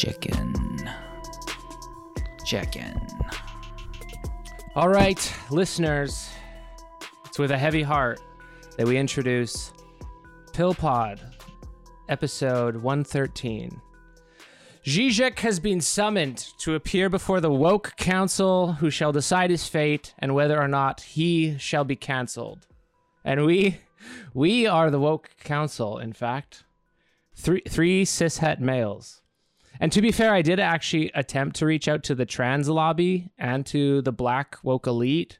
Chicken. Chicken. All right, listeners, it's with a heavy heart that we introduce Pill Pod, episode 113. Zizek has been summoned to appear before the woke council who shall decide his fate and whether or not he shall be cancelled. And we we are the woke council, in fact. Three three cishet males. And to be fair, I did actually attempt to reach out to the trans lobby and to the black woke elite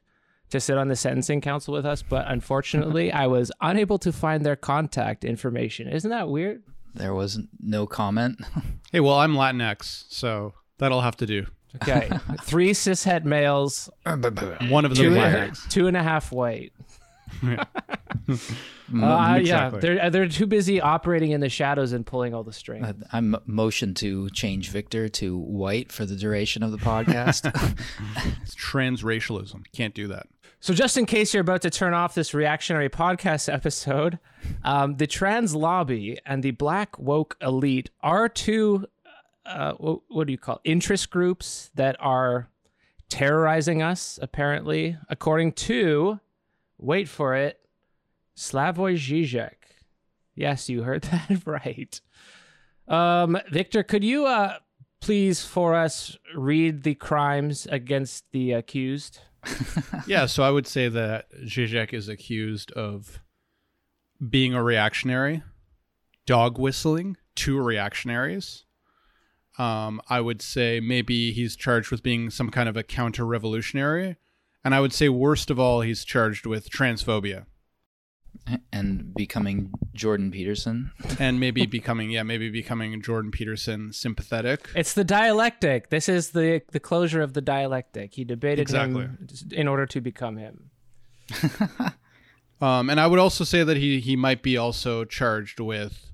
to sit on the sentencing council with us, but unfortunately, I was unable to find their contact information. Isn't that weird? There was no comment. Hey, well, I'm Latinx, so that'll have to do. Okay, three cishet males, One of them two, Latinx. two and a half white. Mm, Uh, exactly. Yeah, they're they're too busy operating in the shadows and pulling all the strings. Uh, I'm motion to change Victor to white for the duration of the podcast. It's transracialism. Can't do that. So, just in case you're about to turn off this reactionary podcast episode, um, the trans lobby and the black woke elite are two, uh, what, what do you call it? interest groups that are terrorizing us, apparently, according to, wait for it, Slavoj Žižek. Yes, you heard that right. Um, Victor, could you uh, please for us read the crimes against the accused? Yeah, so I would say that Zizek is accused of being a reactionary, dog whistling to reactionaries. Um, I would say maybe he's charged with being some kind of a counter revolutionary. And I would say, worst of all, he's charged with transphobia and becoming Jordan Peterson. and maybe becoming, yeah, maybe becoming Jordan Peterson sympathetic. It's the dialectic. This is the the closure of the dialectic. He debated Exactly. him in order to become him. Um, and I would also say that he, he might be also charged with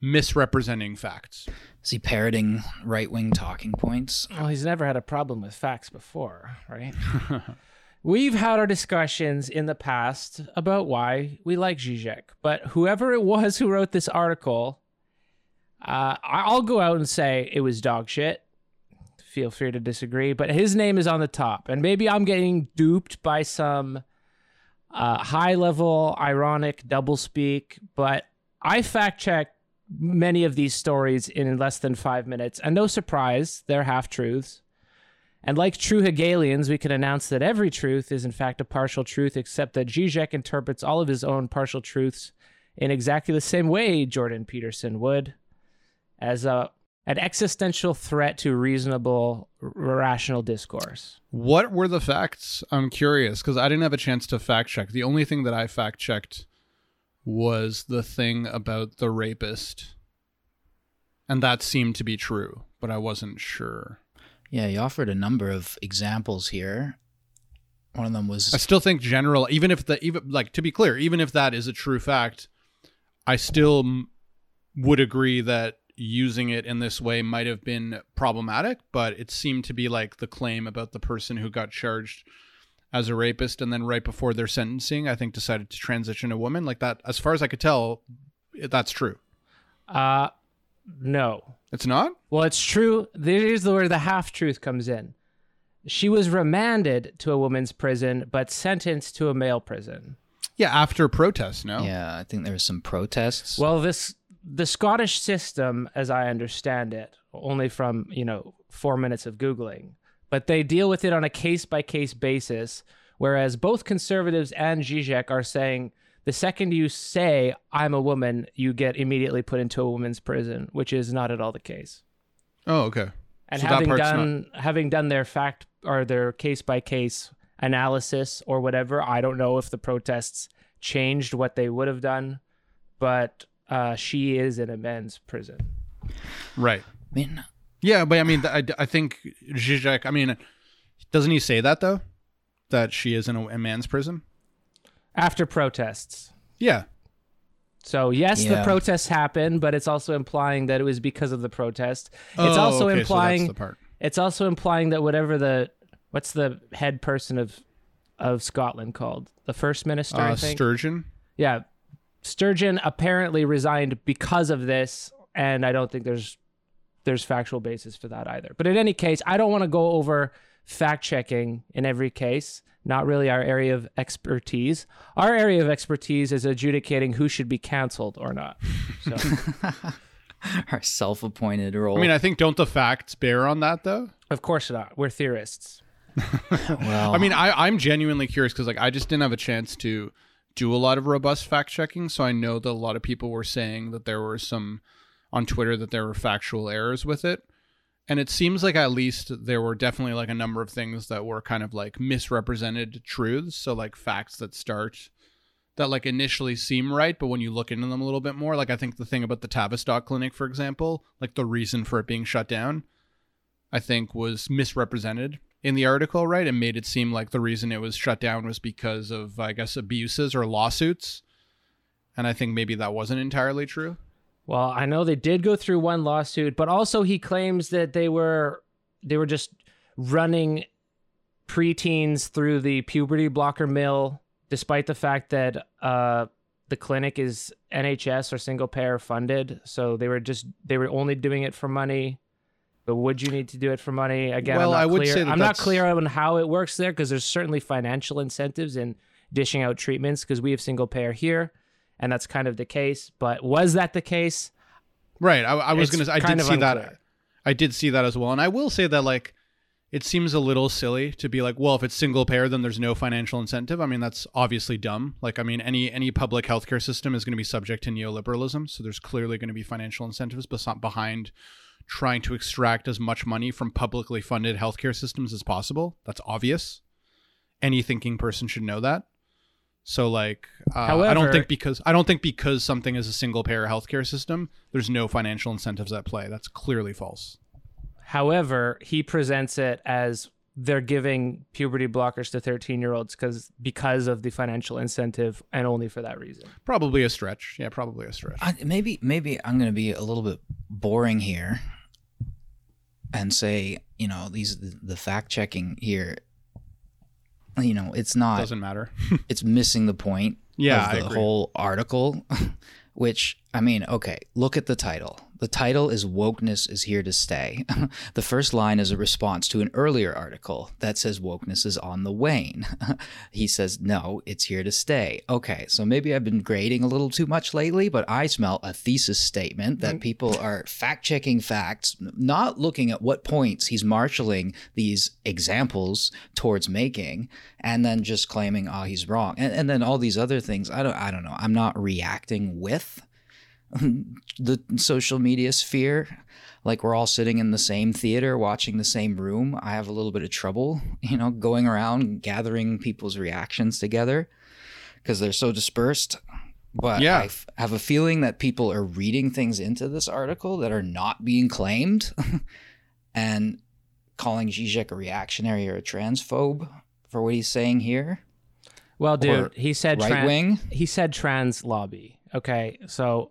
misrepresenting facts. Is he parroting right wing talking points? Well, he's never had a problem with facts before, right? We've had our discussions in the past about why we like Zizek, but whoever it was who wrote this article, uh, I'll go out and say it was dog shit. Feel free to disagree, but his name is on the top, and maybe I'm getting duped by some uh, high level ironic doublespeak, but I fact checked many of these stories in less than five minutes, and no surprise, they're half truths. And like true Hegelians, we can announce that every truth is in fact a partial truth, except that Zizek interprets all of his own partial truths in exactly the same way Jordan Peterson would, as a an existential threat to reasonable, rational discourse. What were the facts? I'm curious because I didn't have a chance to fact check. The only thing that I fact checked was the thing about the rapist. And that seemed to be true, but I wasn't sure. Yeah, he offered a number of examples here. One of them was I still think general, even if the even like to be clear, even if that is a true fact, I still m- would agree that using it in this way might have been problematic. But it seemed to be like the claim about the person who got charged as a rapist and then right before their sentencing, I think decided to transition a woman like that. As far as I could tell, that's true. Uh, no. It's not. Well, it's true. Here's where the half truth comes in. She was remanded to a woman's prison, but sentenced to a male prison. Yeah, after protests. No. yeah, I think there was some protests. Well, this the Scottish system, as I understand it, only from you know four minutes of googling, but they deal with it on a case by case basis. Whereas both conservatives and Zizek are saying the second you say I'm a woman, you get immediately put into a woman's prison, which is not at all the case. Oh, okay. And So having part's done having done their fact or their case by case analysis or whatever, I don't know if the protests changed what they would have done, but uh, she is in a men's prison. Right. I mean, Yeah, but I mean, I, I think Zizek. I mean, doesn't he say that though? That she is in a, a man's prison. After protests. Yeah. So yes, the protests happened, but it's also implying that it was because of the protest. It's Oh, also okay, so implying that's the part. it's also implying that whatever the what's the head person of of Scotland called? The first minister, I Uh, think. Sturgeon. yeah, Sturgeon apparently resigned because of this, and I don't think there's there's factual basis for that either. But in any case, I don't want to go over fact checking in every case. Not really our area of expertise. Our area of expertise is adjudicating who should be canceled or not. So Our self-appointed role. I mean, I think don't the facts bear on that though? of course not. We're theorists. well, I mean, I, I'm genuinely curious because like I just didn't have a chance to do a lot of robust fact checking, so I know that a lot of people were saying that there were some on Twitter that there were factual errors with it. And it seems like at least there were definitely like a number of things that were kind of like misrepresented truths. So like facts that start that like initially seem right, but when you look into them a little bit more, like I think the thing about the Tavistock clinic, for example, like the reason for it being shut down, I think was misrepresented in the article, right? It made it seem like the reason it was shut down was because of, I guess, abuses or lawsuits. And I think maybe that wasn't entirely true. Well, I know they did go through one lawsuit, but also he claims that they were they were just running preteens through the puberty blocker mill, despite the fact that uh, the clinic is NHS or single payer funded. So they were just they were only doing it for money. But would you need to do it for money? Again, Well, I'm not I would clear. say I'm not clear on how it works there because there's certainly financial incentives in dishing out treatments because we have single payer here, and that's kind of the case. But was that the case? Right. I, I was gonna. I did see that. I did see that as well, and I will say that like, it seems a little silly to be like, well, if it's single payer, then there's no financial incentive. I mean, that's obviously dumb. Like, I mean, any any public healthcare system is going to be subject to neoliberalism, so there's clearly going to be financial incentives bes- behind trying to extract as much money from publicly funded healthcare systems as possible. That's obvious. Any thinking person should know that. So like, uh, I don't think because I don't think because something is a single payer healthcare system, there's no financial incentives at play. That's clearly false. However, he presents it as they're giving puberty blockers to 13 year olds because because of the financial incentive and only for that reason. Probably a stretch. Yeah, probably a stretch. I, maybe maybe I'm going to be a little bit boring here and say, you know, these the fact checking here you know, it's not Doesn't matter. it's missing the point Yeah, of the whole article which I mean, okay, look at the title. The title is Wokeness is Here to Stay. the first line is a response to an earlier article that says wokeness is on the wane. he says, no, it's here to stay. Okay, so maybe I've been grading a little too much lately, but I smell a thesis statement that mm-hmm. people are fact checking facts, not looking at what points he's marshaling these examples towards making, and then just claiming, oh, he's wrong. And, and then all these other things. I don't, I don't know. I'm not reacting with the social media sphere. Like we're all sitting in the same theater watching the same room. I have a little bit of trouble you know going around gathering people's reactions together because they're so dispersed. But Yeah. I f- have a feeling that people are reading things into this article that are not being claimed and calling Zizek a reactionary or a transphobe for what he's saying here. Well, dude, Or he said right tran- wing he said trans lobby. Okay, so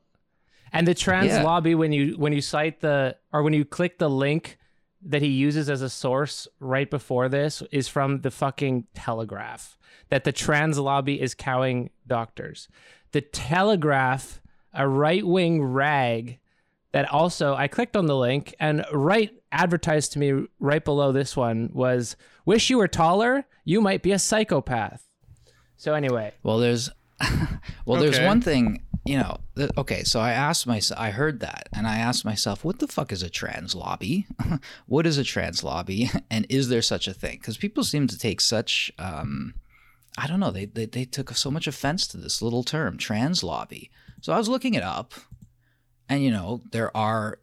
and the trans Yeah. lobby when you when you cite the or when you click the link that he uses as a source right before this is from the fucking Telegraph that the trans lobby is cowing doctors. The Telegraph, a right wing rag that also I clicked on the link and right advertised to me right below this one was wish you were taller, you might be a psychopath. So anyway, Well, there's well, there's one thing, you know. Okay, so I asked myself, I heard that, and I asked myself, what the fuck is a trans lobby? what is a trans lobby, and is there such a thing? Because people seem to take such, um, I don't know, they, they they took so much offense to this little term, trans lobby. So I was looking it up, and you know, there are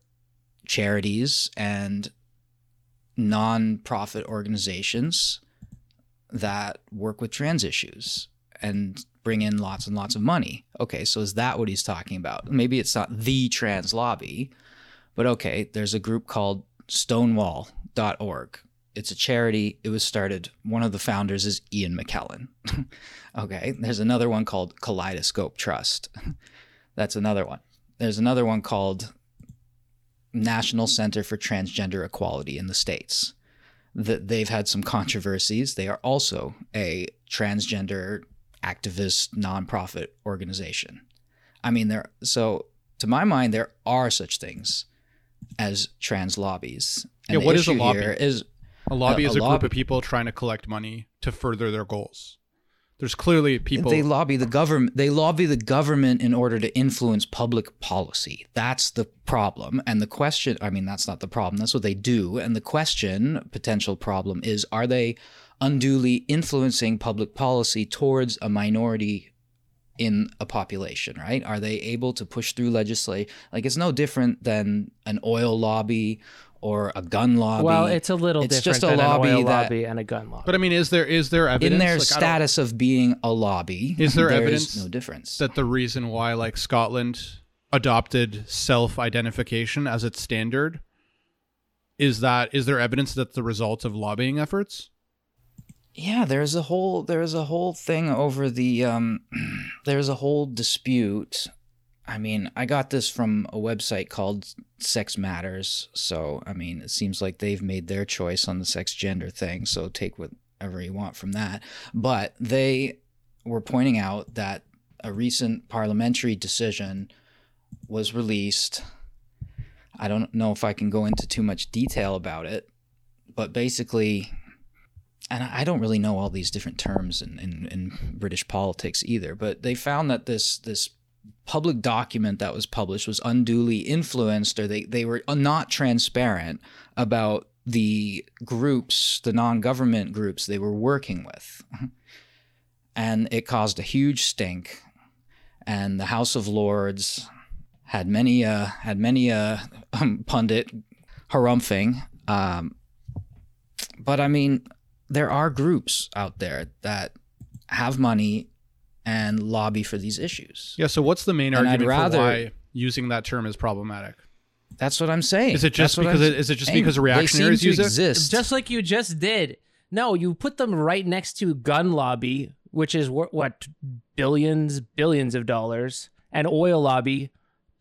charities and non-profit organizations that work with trans issues and bring in lots and lots of money. Okay, so is that what he's talking about? Maybe it's not the trans lobby, but okay, there's a group called stonewall.org. It's a charity. It was started, one of the founders is Ian McKellen. okay, there's another one called Kaleidoscope Trust. That's another one. There's another one called National Center for Transgender Equality in the States that they've had some controversies. They are also a transgender activist nonprofit organization. I mean, there. So to my mind, there are such things as trans lobbies. Yeah, what is a lobby? Is A lobby A- is a a group of people trying to collect money to further their goals. There's clearly people. they lobby the government they lobby the government in order to influence public policy that's the problem and the question i mean that's not the problem that's what they do and the question potential problem is are they unduly influencing public policy towards a minority in a population right are they able to push through legislation like it's no different than an oil lobby or a gun lobby Well, it's a little It's different just a than lobby an oil that- lobby and a gun lobby. but I mean, is there is there evidence in their like, status of being a lobby Is there there evidence no difference that the reason why like Scotland adopted self-identification as its standard is that is there evidence that the result of lobbying efforts? Yeah, there's a whole there's a whole thing over the um there's a whole dispute. I mean, I got this from a website called Sex Matters, so I mean, it seems like they've made their choice on the sex gender thing, so take whatever you want from that. But they were pointing out that a recent parliamentary decision was released. I don't know if I can go into too much detail about it, but basically and I don't really know all these different terms in, in, in British politics either, but they found that this this public document that was published was unduly influenced or they, they were not transparent about the groups, the non-government groups they were working with. And it caused a huge stink. And the House of Lords had many uh had many uh pundit harumphing. Um, but I mean, there are groups out there that have money and lobby for these issues. Yeah, so what's the main And argument rather- for why using that term is problematic? That's what I'm saying. Is it just That's because I'm it, is it just saying. because reactionaries seem to use it? just like you just did. No, you put them right next to gun lobby, which is wor- what billions, billions of dollars, and oil lobby,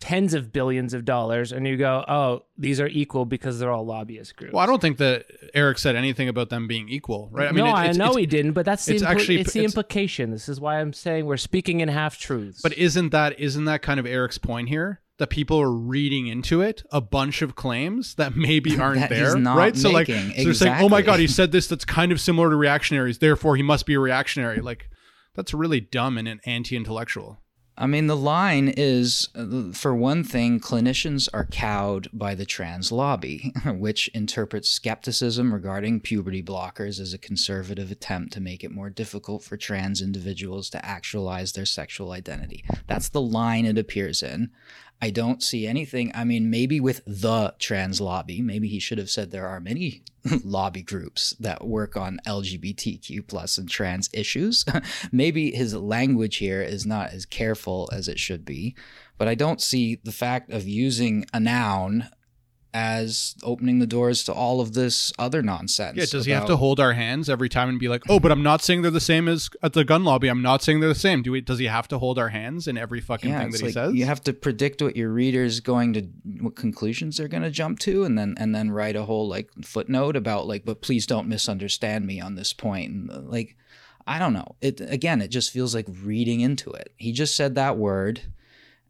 tens of billions of dollars, and you go, oh, these are equal because they're all lobbyist groups. Well, I don't think that Eric said anything about them being equal, right? I mean, no, it- I know it's- he didn't, but that's the it's impl- actually- it's the it's- implication. This is why I'm saying we're speaking in half truths. But isn't that isn't that kind of Eric's point here? That people are reading into it a bunch of claims that maybe aren't That there, not right? So like, so making. they're saying, "Oh my god, he said this that's kind of similar to reactionaries, therefore he must be a reactionary." Like, that's really dumb and an anti-intellectual. I mean, the line is uh, for one thing, clinicians are cowed by the trans lobby, which interprets skepticism regarding puberty blockers as a conservative attempt to make it more difficult for trans individuals to actualize their sexual identity. That's the line it appears in. I don't see anything. I mean, maybe with the trans lobby, maybe he should have said there are many lobby groups that work on LGBTQ plus and trans issues. maybe his language here is not as careful as it should be, but I don't see the fact of using a noun as opening the doors to all of this other nonsense. Yeah, does he have to hold our hands every time and be like, "Oh, but I'm not saying they're the same as at the gun lobby. I'm not saying they're the same." Do we? Does he have to hold our hands in every fucking yeah, thing that he says? you have to predict what your readers going to what conclusions they're going to jump to and then and then write a whole like footnote about like but please don't misunderstand me on this point and uh, like I don't know. It again it just feels like reading into it. He just said that word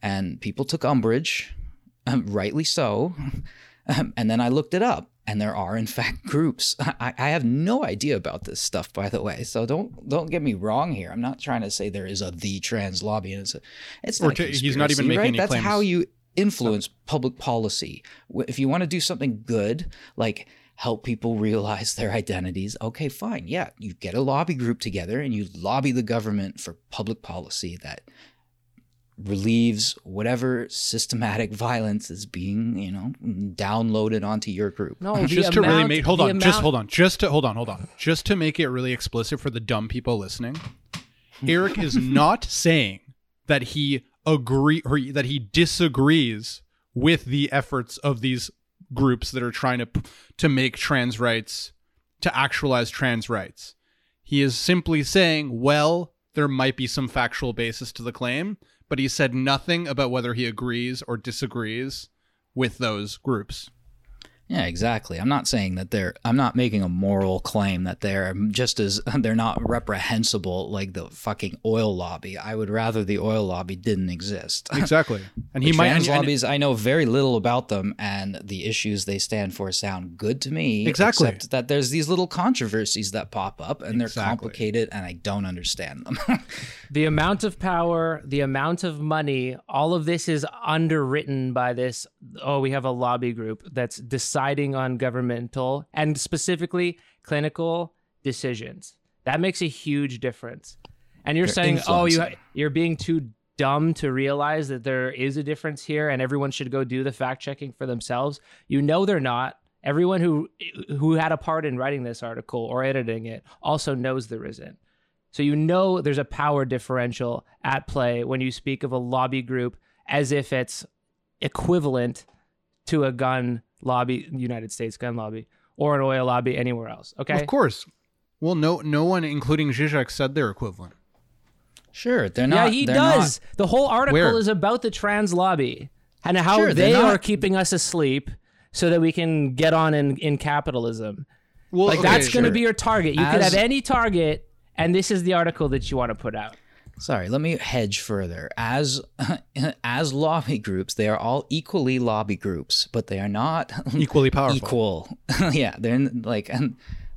and people took umbrage, um, rightly so. Um, and then I looked it up and there are in fact groups. I, I have no idea about this stuff, by the way. So don't don't get me wrong here. I'm not trying to say there is a the trans lobby and it's a, it's not he's not even making right? any That's claims. how you influence public policy. If you want to do something good, like help people realize their identities, okay, fine. Yeah, you get a lobby group together and you lobby the government for public policy that relieves whatever systematic violence is being, you know, downloaded onto your group. no, the just to really amount- make hold the on, just hold on, just to hold on, hold on, just to make it really explicit for the dumb people listening. Eric is not saying that he agree or that he disagrees with the efforts of these groups that are trying to to make trans rights to actualize trans rights. He is simply saying, well, there might be some factual basis to the claim, but he said nothing about whether he agrees or disagrees with those groups. Yeah, exactly. I'm not saying that they're. I'm not making a moral claim that they're um, just as they're not reprehensible like the fucking oil lobby. I would rather the oil lobby didn't exist. Exactly. And he The might trans and- and- lobbies. I know very little about them, and the issues they stand for sound good to me. Exactly. Except that there's these little controversies that pop up, and they're Exactly. complicated, and I don't understand them. the amount of power, the amount of money, all of this is underwritten by this. Oh, we have a lobby group that's deciding on governmental and specifically clinical decisions. That makes a huge difference. And you're They're saying, oh, you influencing. you're being too dumb to realize that there is a difference here, and everyone should go do the fact checking for themselves. You know they're not. Everyone who who had a part in writing this article or editing it also knows there isn't. So you know there's a power differential at play when you speak of a lobby group as if it's equivalent to a gun lobby, United States gun lobby, or an oil lobby anywhere else. Okay. Of course. Well, no, no one, including Zizek, said they're equivalent. sure, they're not. yeah, he they're does. The whole article Where? is about the trans lobby and how Sure, they're not- are keeping us asleep so that we can get on in, in capitalism. Well, Like okay, that's going to be your target. You could have any target, and this is the article that you want to put out. Sorry, let me hedge further. As as lobby groups, they are all equally lobby groups, but they are not equally powerful. equal. yeah, they're in, like, and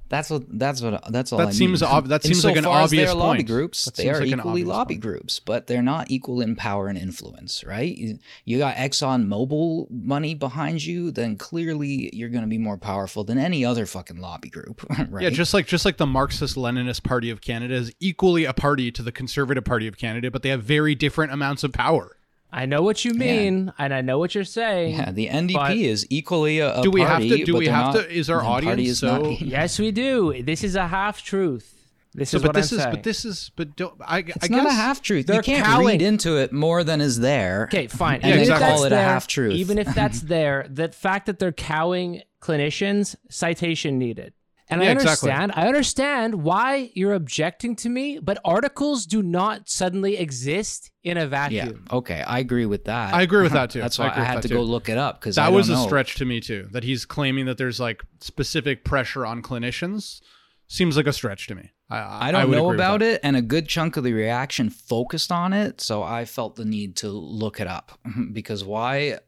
that's what that's what that's all. That I seems mean. ob- that seems like an Insofar as they obvious are lobby groups. That they are like equally lobby point. groups, but they're not equal in power and influence, right? You, you got Exxon Mobil money behind you, then clearly you're going to be more powerful than any other fucking lobby group, right? Yeah, just like just like the Marxist Leninist Party of Canada is equally a party to the Conservative Party of Canada, but they have very different amounts of power. I know what you mean, and I know what you're saying. yeah, the NDP is equally a, a Do we have to- do we have not- to- is our the audience is not- so- Yes, we do. This is a half truth. This So, is but what this I'm is saying. but this is but don't I, I It's guess not a half truth. They're You can't cowing. read into it more than is there. Okay, fine. And Even then if call that's it a half-truth. Even if that's there, the fact that they're cowing clinicians, citation needed. And I Yeah, exactly. understand. I understand why you're objecting to me, but articles do not suddenly exist in a vacuum. Yeah. vacuum. Okay, I agree with that. I agree with uh-huh. that too. That's why agree I, had to too. go look it up because that was a stretch to me too. That he's claiming that there's like specific pressure on clinicians seems like a stretch to me. I, I don't would know about it, and a good chunk of the reaction focused on it, so I felt the need to look it up because why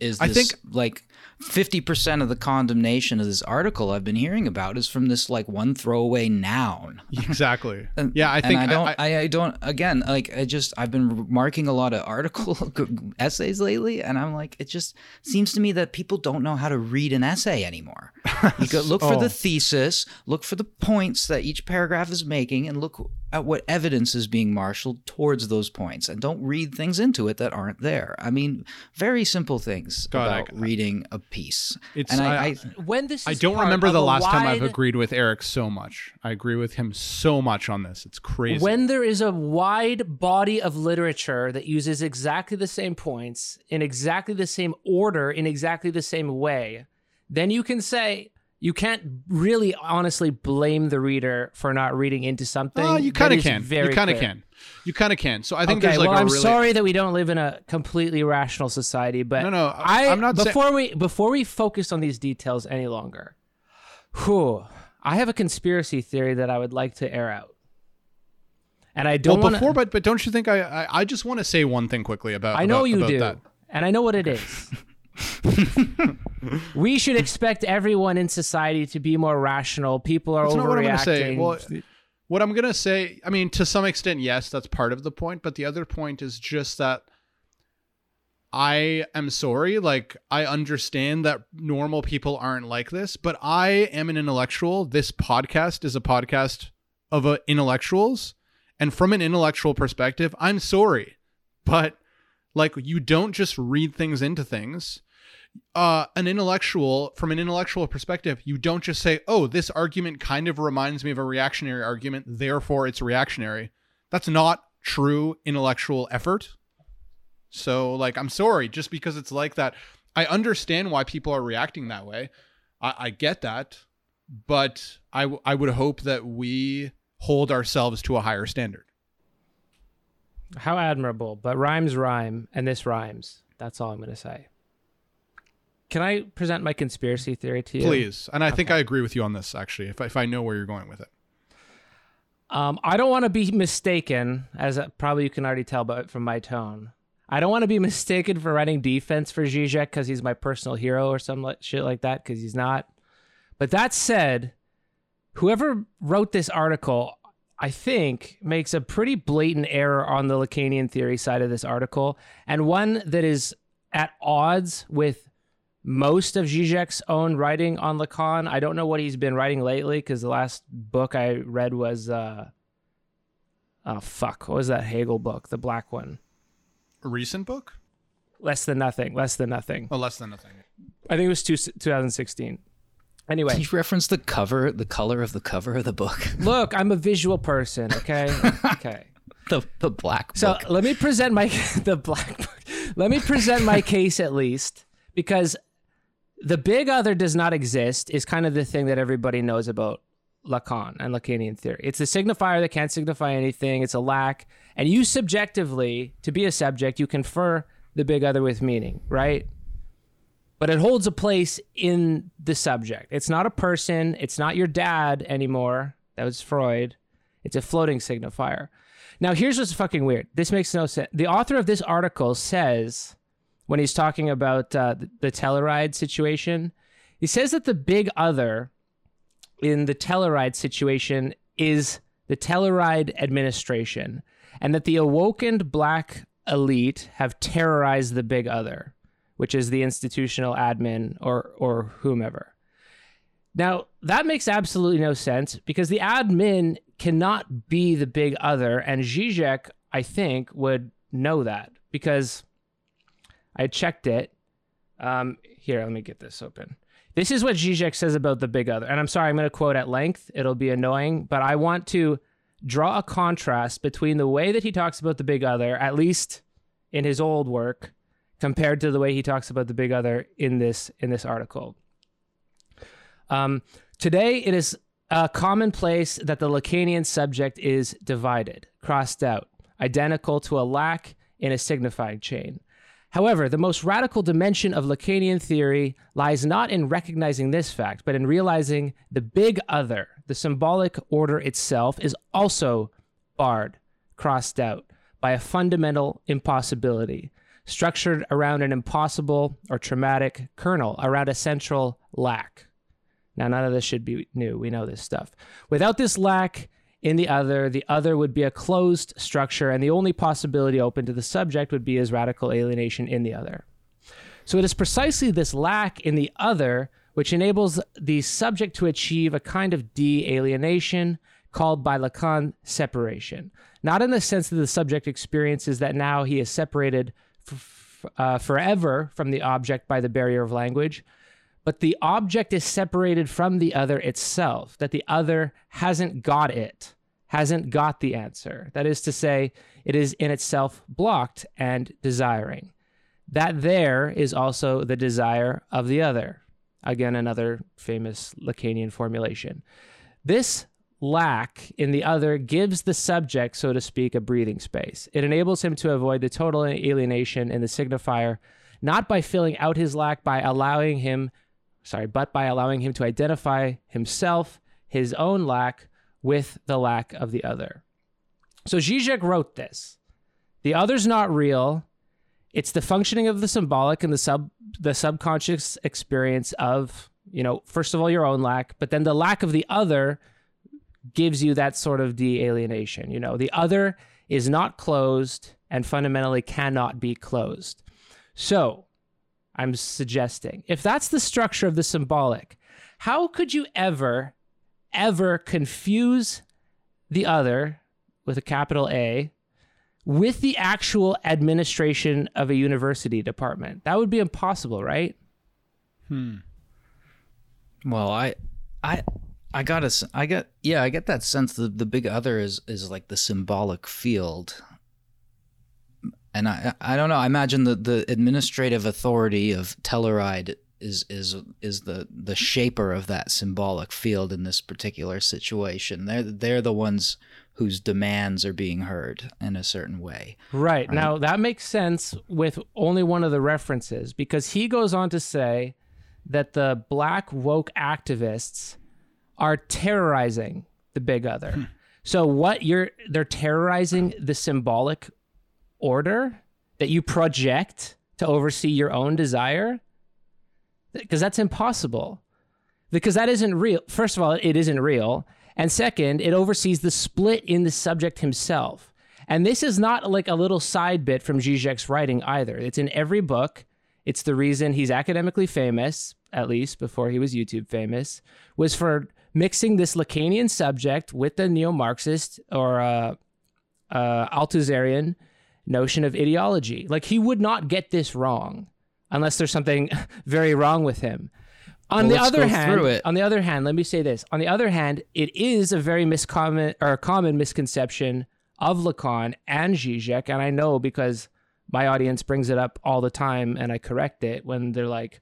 is this I this think- like fifty percent of the condemnation of this article I've been hearing about is from this like one throwaway noun. Exactly. And- yeah, I think I don't. I, I, I, don't. Again, like I just I've been marking a lot of article essays lately, and I'm like, it just seems to me that people don't know how to read an essay anymore. You go look for Oh. the thesis, look for the points that each paragraph is making, and look at what evidence is being marshaled towards those points, and don't read things into it that aren't there. I mean, very simple things God, I- about reading a piece. It's- and I, I- I When this I is don't remember the a last time I've agreed with Eric so much. I agree with him so much on this. It's crazy. When there is a wide body of literature that uses exactly the same points in exactly the same order in exactly the same way, then you can say you can't really honestly blame the reader for not reading into something. Oh, you kind of can. You kind of can. You kind of can. So I think okay, there's like well, I'm really sorry that we don't live in a completely rational society, but No, no, I, I'm not before we before we focus on these details any longer. Whew, I have a conspiracy theory that I would like to air out, and I don't well want before, but but don't you think I I, I just want to say one thing quickly about I know about- you about do, that. and I know what it is. we should expect everyone in society to be more rational. People are That's not what I'm going to say. Well, what I'm going to say, I mean, to some extent, yes, that's part of the point. But the other point is just that I am sorry. Like, I understand that normal people aren't like this, but I am an intellectual. This podcast is a podcast of uh, intellectuals. And from an intellectual perspective, I'm sorry. But, like, you don't just read things into things uh, an intellectual, from an intellectual perspective, you don't just say, oh, this argument kind of reminds me of a reactionary argument, therefore it's reactionary. That's not true intellectual effort. So, like, I'm sorry, just because it's like that. I understand why people are reacting that way. I, I get that. But I, w- I would hope that we hold ourselves to a higher standard. How admirable, but rhymes rhyme, and this rhymes. That's all I'm going to say. can I present my conspiracy theory to you? Please. And I think I agree with you on this, actually, if, if I know where you're going with it. Um, I don't want to be mistaken, as uh, probably you can already tell by, from my tone. I don't want to be mistaken for writing defense for Zizek because he's my personal hero or some like, shit like that because he's not. But that said, whoever wrote this article, I think, makes a pretty blatant error on the Lacanian theory side of this article, and one that is at odds with most of Zizek's own writing on Lacan. I don't know what he's been writing lately because the last book I read was, uh, oh fuck, what was that Hegel book, the black one? A recent book? Less than nothing. Less than nothing. Oh, less than nothing. I think it was two, 2016. Anyway, you reference the cover, the color of the cover of the book, look, I'm a visual person. Okay, okay. the the black So book. let me present my the black book. Let me present my case at least because the big other does not exist is kind of the thing that everybody knows about Lacan and Lacanian theory. It's the signifier that can't signify anything. It's a lack, and you subjectively, to be a subject, you confer the big other with meaning, right? But it holds a place in the subject. It's not a person. It's not your dad anymore. That was Freud. It's a floating signifier. Now, here's what's fucking weird. This makes no sense. The author of this article says, when he's talking about uh, the Telluride situation, he says that the big other in the Telluride situation is the Telluride administration, and that the awoken black elite have terrorized the big other, which is the institutional admin or or whomever. Now, that makes absolutely no sense because the admin cannot be the big other. And Zizek, I think, would know that because I checked it. Um, here, let me get this open. This is what Zizek says about the big other. And I'm sorry, I'm going to quote at length. It'll be annoying, but I want to draw a contrast between the way that he talks about the big other, at least in his old work, compared to the way he talks about the big other in this in this article. Um, today, it is a commonplace that the Lacanian subject is divided, crossed out, identical to a lack in a signifying chain. However, the most radical dimension of Lacanian theory lies not in recognizing this fact, but in realizing the big other, the symbolic order itself, is also barred, crossed out by a fundamental impossibility, structured around an impossible or traumatic kernel, around a central lack. Now, none of this should be new. We know this stuff. Without this lack in the other, the other would be a closed structure, and the only possibility open to the subject would be his radical alienation in the other. So it is precisely this lack in the other which enables the subject to achieve a kind of de alienation called by Lacan separation. Not in the sense that the subject experiences that now he is separated uh, forever from the object by the barrier of language, but the object is separated from the other itself, that the other hasn't got it, hasn't got the answer. That is to say, it is in itself blocked and desiring. That there is also the desire of the other. Again, another famous Lacanian formulation. This lack in the other gives the subject, so to speak, a breathing space. It enables him to avoid the total alienation in the signifier, not by filling out his lack, by allowing him sorry, but by allowing him to identify himself, his own lack, with the lack of the other. So Zizek wrote this. The other's not real. It's the functioning of the symbolic and the sub the subconscious experience of, you know, first of all your own lack, but then the lack of the other gives you that sort of de-alienation. You know, the other is not closed and fundamentally cannot be closed. So, I'm suggesting. If that's the structure of the symbolic, how could you ever, ever confuse the other with a capital A with the actual administration of a university department? That would be impossible, right? Hmm. Well, I, I, I got a, I got, yeah, I get that sense. The the big other is is like the symbolic field, and I I don't know. I imagine the the administrative authority of Telluride is is is the the shaper of that symbolic field in this particular situation. They're they're the ones whose demands are being heard in a certain way. Right. right. Now that makes sense with only one of the references because he goes on to say that the black woke activists are terrorizing the big other. Hmm. so what you're they're terrorizing the symbolic order that you project to oversee your own desire? Because that's impossible. Because that isn't real first of all it isn't real. And second it oversees the split in the subject himself. And this is not like a little side bit from Zizek's writing either. It's in every book. It's the reason he's academically famous at least before he was youtube famous was for mixing this lacanian subject with the neo-marxist or uh, uh, althusserian notion of ideology. Like he would not get this wrong unless there's something very wrong with him. On well, the other hand, on the other hand, let me say this. On the other hand, it is a very miscommon or common misconception of Lacan and Zizek, and I know because my audience brings it up all the time, and I correct it when they're like,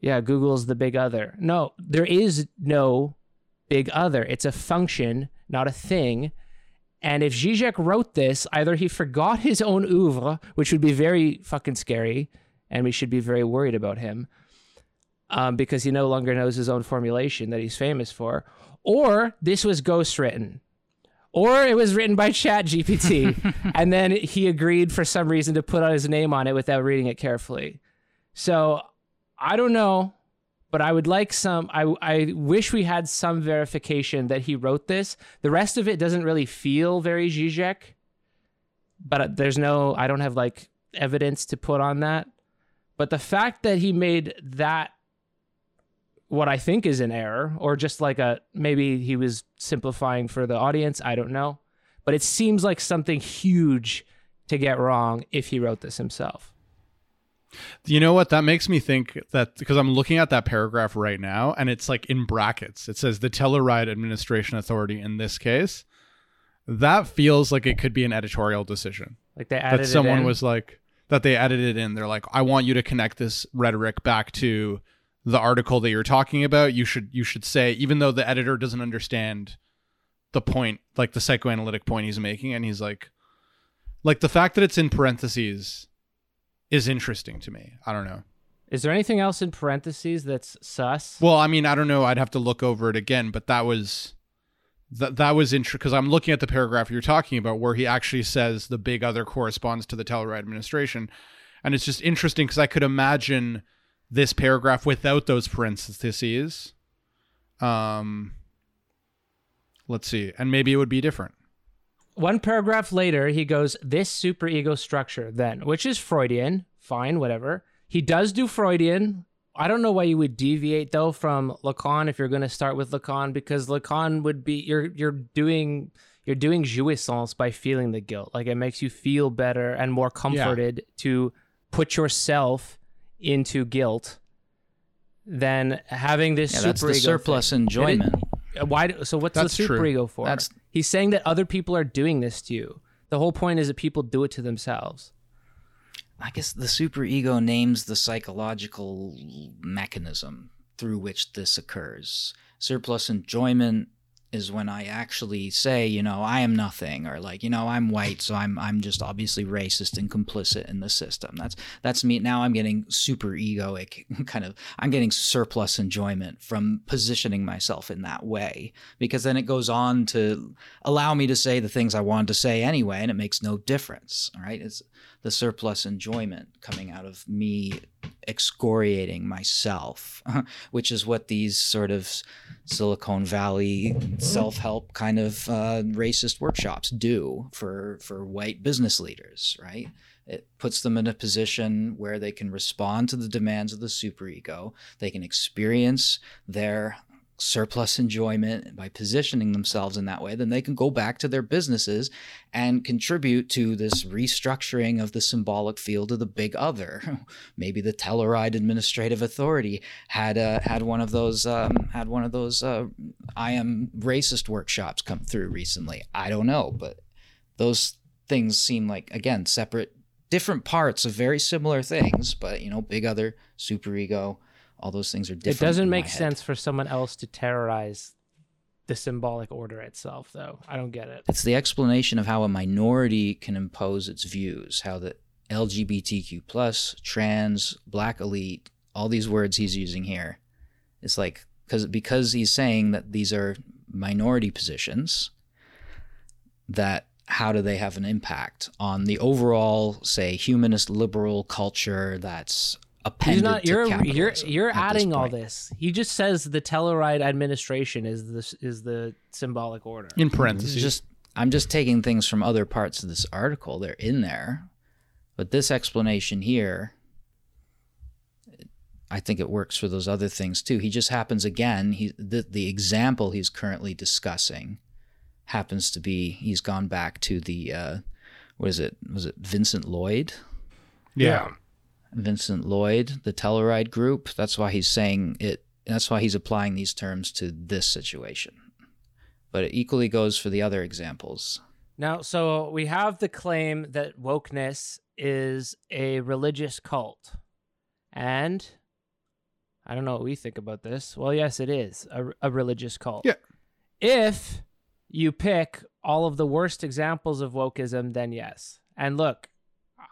"Yeah, Google's the big other." No, there is no big other. It's a function, not a thing, and if Zizek wrote this, either he forgot his own oeuvre, which would be very fucking scary, and we should be very worried about him, um, because he no longer knows his own formulation that he's famous for, or this was ghostwritten, or it was written by Chat GPT, and then he agreed for some reason to put out his name on it without reading it carefully. So I don't know but I would like some. I I wish we had some verification that he wrote this. The rest of it doesn't really feel very Zizek, but uh, there's no. I don't have like evidence to put on that. But the fact that he made that what I think is an error, or just like a maybe he was simplifying for the audience. I don't know, but it seems like something huge to get wrong if he wrote this himself. You know what? That makes me think that because I'm looking at that paragraph right now and it's like in brackets. It says the Telluride Administration Authority in this case. That feels like it could be an editorial decision. Like they added that someone was like that they added it in. They're like, I want you to connect this rhetoric back to the article that you're talking about. You should you should say, even though the editor doesn't understand the point, like the psychoanalytic point he's making, and he's like like the fact that it's in parentheses is interesting to me. I don't know. Is there anything else in parentheses that's sus? Well, I mean, I don't know. I'd have to look over it again, but that was that that was interesting because I'm looking at the paragraph you're talking about where he actually says the big other corresponds to the Telluride administration, and it's just interesting because I could imagine this paragraph without those parentheses. Um, let's see, and maybe it would be different one paragraph later, he goes, This superego structure, then, which is Freudian, fine, whatever. He does do Freudian. I don't know why you would deviate though from Lacan if you're going to start with Lacan because Lacan would be you're you're doing you're doing jouissance by feeling the guilt. Like it makes you feel better and more comforted yeah. to put yourself into guilt than having this yeah, that's the surplus thing. enjoyment. It, why? So what's that's the superego for? That's He's saying that other people are doing this to you. The whole point is that people do it to themselves. I guess the superego names the psychological mechanism through which this occurs. Surplus enjoyment is when I actually say, you know, I am nothing, or like, you know, I'm white, so I'm I'm just obviously racist and complicit in the system. That's that's me. Now I'm getting super egoic, kind of. I'm getting surplus enjoyment from positioning myself in that way, because then it goes on to allow me to say the things I wanted to say anyway, and it makes no difference. Right, it's the surplus enjoyment coming out of me excoriating myself, which is what these sort of Silicon Valley self-help kind of uh, racist workshops do for for white business leaders, right? It puts them in a position where they can respond to the demands of the superego. They can experience their surplus enjoyment by positioning themselves in that way, then they can go back to their businesses and contribute to this restructuring of the symbolic field of the big other. Maybe the Telluride Administrative Authority had uh, had one of those um, had one of those uh, I am racist workshops come through recently. I don't know, but those things seem like again separate, different parts of very similar things. But you know, big other, superego All those things are different. It doesn't make sense for someone else to terrorize the symbolic order itself, though. I don't get it. It's the explanation of how a minority can impose its views, how the LGBTQ plus, trans, black elite, all these words he's using here. It's like because because he's saying that these are minority positions that how do they have an impact on the overall say humanist liberal culture that's appended not. You're you're you're at this adding all this. He just says the Telluride administration is this is the symbolic order. In parentheses. just I'm just taking things from other parts of this article. They're in there, but this explanation here, I think it works for those other things too. He just happens again. He the the example he's currently discussing happens to be he's gone back to the uh, what is it? Was it Vincent Lloyd? yeah. Vincent Lloyd, the Telluride group. That's why he's saying it. That's why he's applying these terms to this situation. But it equally goes for the other examples. Now, so we have the claim that wokeness is a religious cult. And I don't know what we think about this. Well, yes, it is a, a religious cult. Yeah. If you pick all of the worst examples of wokeism, then yes. And look,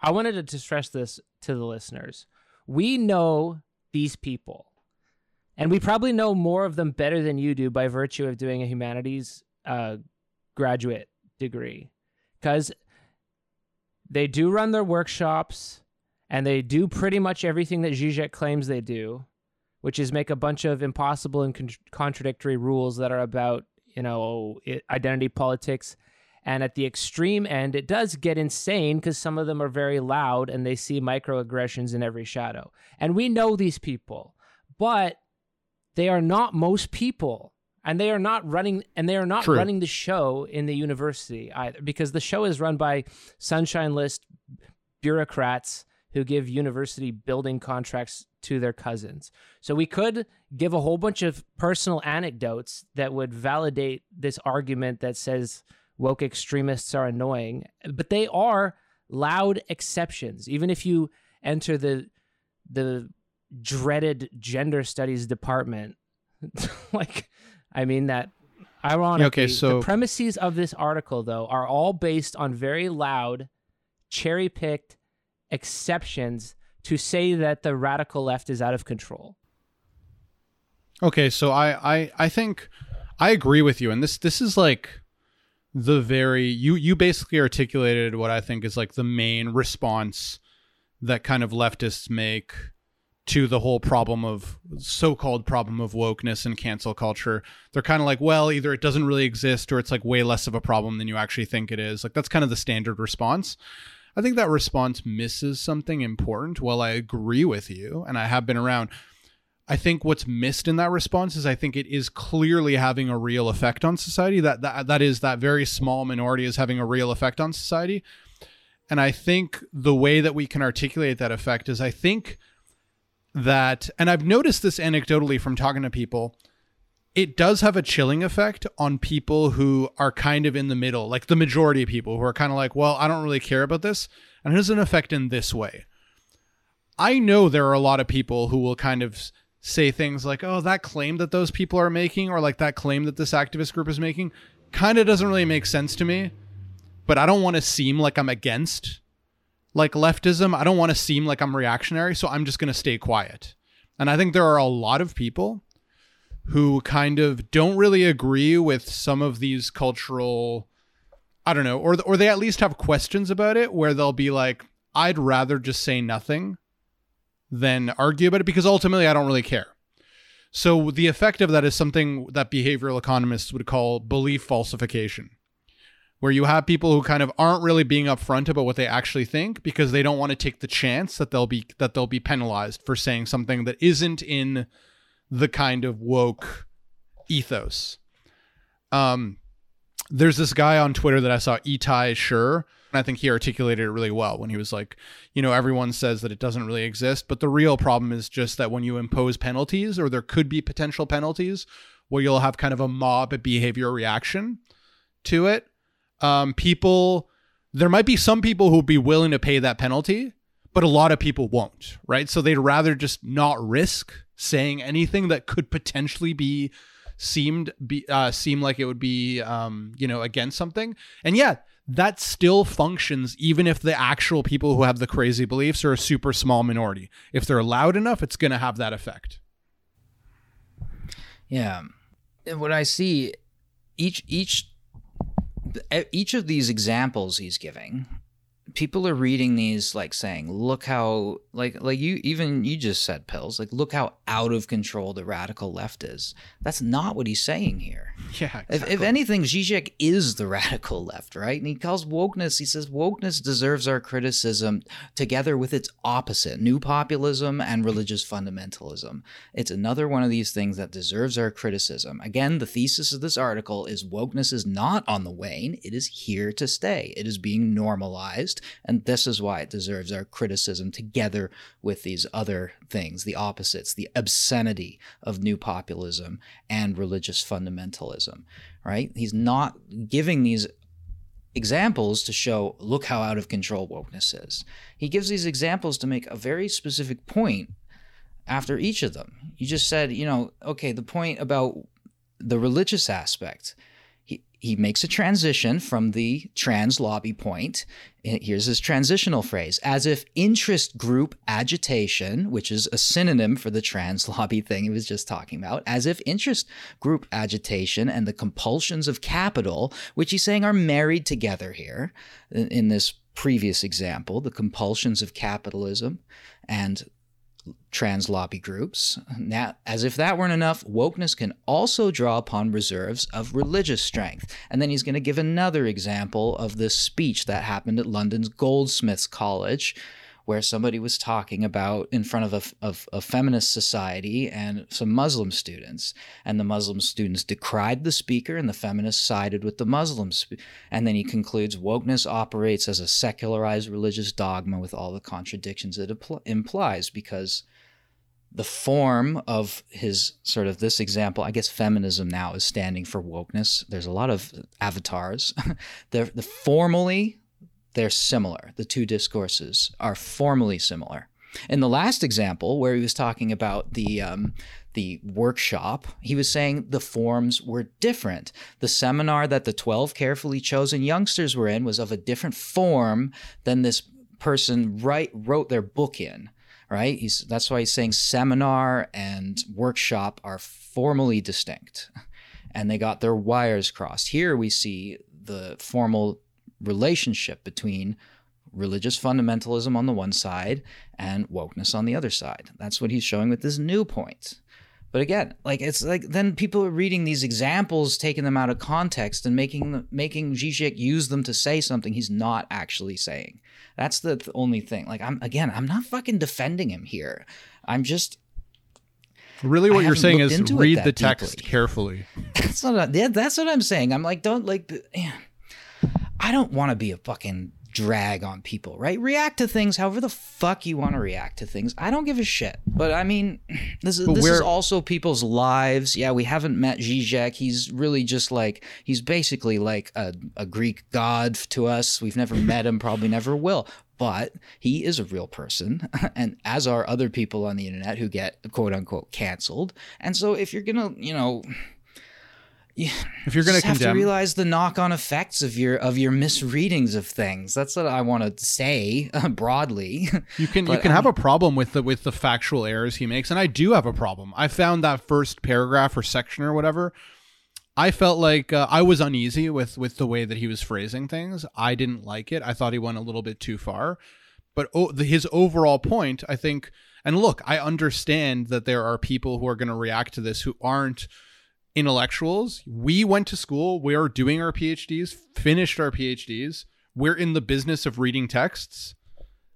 I wanted to stress this to the listeners. We know these people, and we probably know more of them better than you do by virtue of doing a humanities uh, graduate degree because they do run their workshops and they do pretty much everything that Zizek claims they do, which is make a bunch of impossible and con- contradictory rules that are about, you know, identity politics. And at the extreme end, it does get insane because some of them are very loud and they see microaggressions in every shadow. And we know these people, but they are not most people and they are not running and they are not True. running the show in the university either because the show is run by sunshine list bureaucrats who give university building contracts to their cousins so we could give a whole bunch of personal anecdotes that would validate this argument that says woke extremists are annoying but they are loud exceptions. Even if you enter the the dreaded gender studies department like i mean that ironically okay, so- the premises of this article though are all based on very loud cherry picked exceptions to say that the radical left is out of control. Okay, so I, I I think I agree with you, and this this is like the very you you basically articulated what I think is like the main response that kind of leftists make to the whole problem of so-called problem of wokeness and cancel culture. They're kind of like, well, either it doesn't really exist or it's like way less of a problem than you actually think it is. Like that's kind of the standard response. I think that response misses something important. While I agree with you, and I have been around, I think what's missed in that response is I think it is clearly having a real effect on society. That that that is that very small minority is having a real effect on society. And I think the way that we can articulate that effect is I think that and I've noticed this anecdotally from talking to people, it does have a chilling effect on people who are kind of in the middle, like the majority of people who are kind of like, well, I don't really care about this. And it has an effect in this way. I know there are a lot of people who will kind of say things like, oh, that claim that those people are making, or like that claim that this activist group is making, kind of doesn't really make sense to me. But I don't want to seem like I'm against like leftism. I don't want to seem like I'm reactionary. So I'm just going to stay quiet. And I think there are a lot of people who kind of don't really agree with some of these cultural I don't know, or or they at least have questions about it where they'll be like, I'd rather just say nothing than argue about it because ultimately I don't really care. So the effect of that is something that behavioral economists would call belief falsification, where you have people who kind of aren't really being upfront about what they actually think because they don't want to take the chance that they'll be that they'll be penalized for saying something that isn't in the kind of woke ethos. Um, there's this guy on Twitter that I saw, Itai Sure. I think he articulated it really well when he was like, you know, everyone says that it doesn't really exist, but the real problem is just that when you impose penalties, or there could be potential penalties, where you'll have kind of a mob behavior reaction to it. Um, people, there might be some people who'll be willing to pay that penalty, but a lot of people won't, right? So they'd rather just not risk saying anything that could potentially be seemed be uh, seem like it would be um, you know against something. And yeah, that still functions even if the actual people who have the crazy beliefs are a super small minority. If they're loud enough, it's going to have that effect. Yeah. And what I see each each each of these examples he's giving people are reading these like saying look how like like you even you just said pills like look how out of control the radical left is. That's not what he's saying here. Yeah exactly. if, if anything zizek is the radical left right? And he calls wokeness he says wokeness deserves our criticism together with its opposite new populism and religious fundamentalism. It's another one of these things that deserves our criticism. Again the thesis of this article is wokeness is not on the wane it is here to stay. It is being normalized and this is why it deserves our criticism together with these other things, the opposites, the obscenity of new populism and religious fundamentalism, right? He's not giving these examples to show, look how out of control wokeness is. He gives these examples to make a very specific point after each of them. You just said, you know, okay, the point about the religious aspect he makes a transition from the trans lobby point. Eh, here's his transitional phrase as if interest group agitation, which is a synonym for the trans lobby thing he was just talking about, as if interest group agitation and the compulsions of capital, which he's saying are married together here eh, in this previous example, the compulsions of capitalism and trans lobby groups. Now, as if that weren't enough, wokeness can also draw upon reserves of religious strength. And then he's going to give another example of this speech that happened at London's Goldsmiths College where somebody was talking about in front of a, of a feminist society and some Muslim students. And the Muslim students decried the speaker, and the feminists sided with the Muslims. And then he concludes wokeness operates as a secularized religious dogma with all the contradictions it impl- implies because the form of his sort of this example, I guess feminism now is standing for wokeness. There's a lot of avatars. the, the formally they're similar. The two discourses are formally similar. In the last example, where he was talking about the um, the workshop, he was saying the forms were different. The seminar that the 12 carefully chosen youngsters were in was of a different form than this person write, wrote their book in. Right? He's, that's why he's saying seminar and workshop are formally distinct, and they got their wires crossed. Here we see the formal relationship between religious fundamentalism on the one side and wokeness on the other side. That's what he's showing with this new point. But again, like it's like then people are reading these examples, taking them out of context, and making making Zizek use them to say something he's not actually saying. That's the th- only thing. Like I'm again, I'm not fucking defending him here. I'm just Really, what you're saying is read the text deeply. carefully. That's not. A, yeah, that's what I'm saying. I'm like, don't like. I don't want to be a fucking drag on people, right? React to things however the fuck you want to react to things. I don't give a shit. But I mean, this is this is also people's lives. Yeah, we haven't met Zizek. He's really just like he's basically like a, a Greek god to us. We've never met him, probably never will. But he is a real person, and as are other people on the internet who get quote unquote canceled. And so if you're gonna, you know, if you're going to have to realize the knock-on effects of your of your misreadings of things. That's what I want to say uh, broadly. You can you can have a problem with the with the factual errors he makes, and I do have a problem. I found that first paragraph or section or whatever. I felt like uh, I was uneasy with with the way that he was phrasing things. I didn't like it. I thought he went a little bit too far. But oh, the, his overall point, I think, and look, I understand that there are people who are going to react to this who aren't intellectuals. We went to school. We are doing our PhDs, finished our PhDs. We're in the business of reading texts.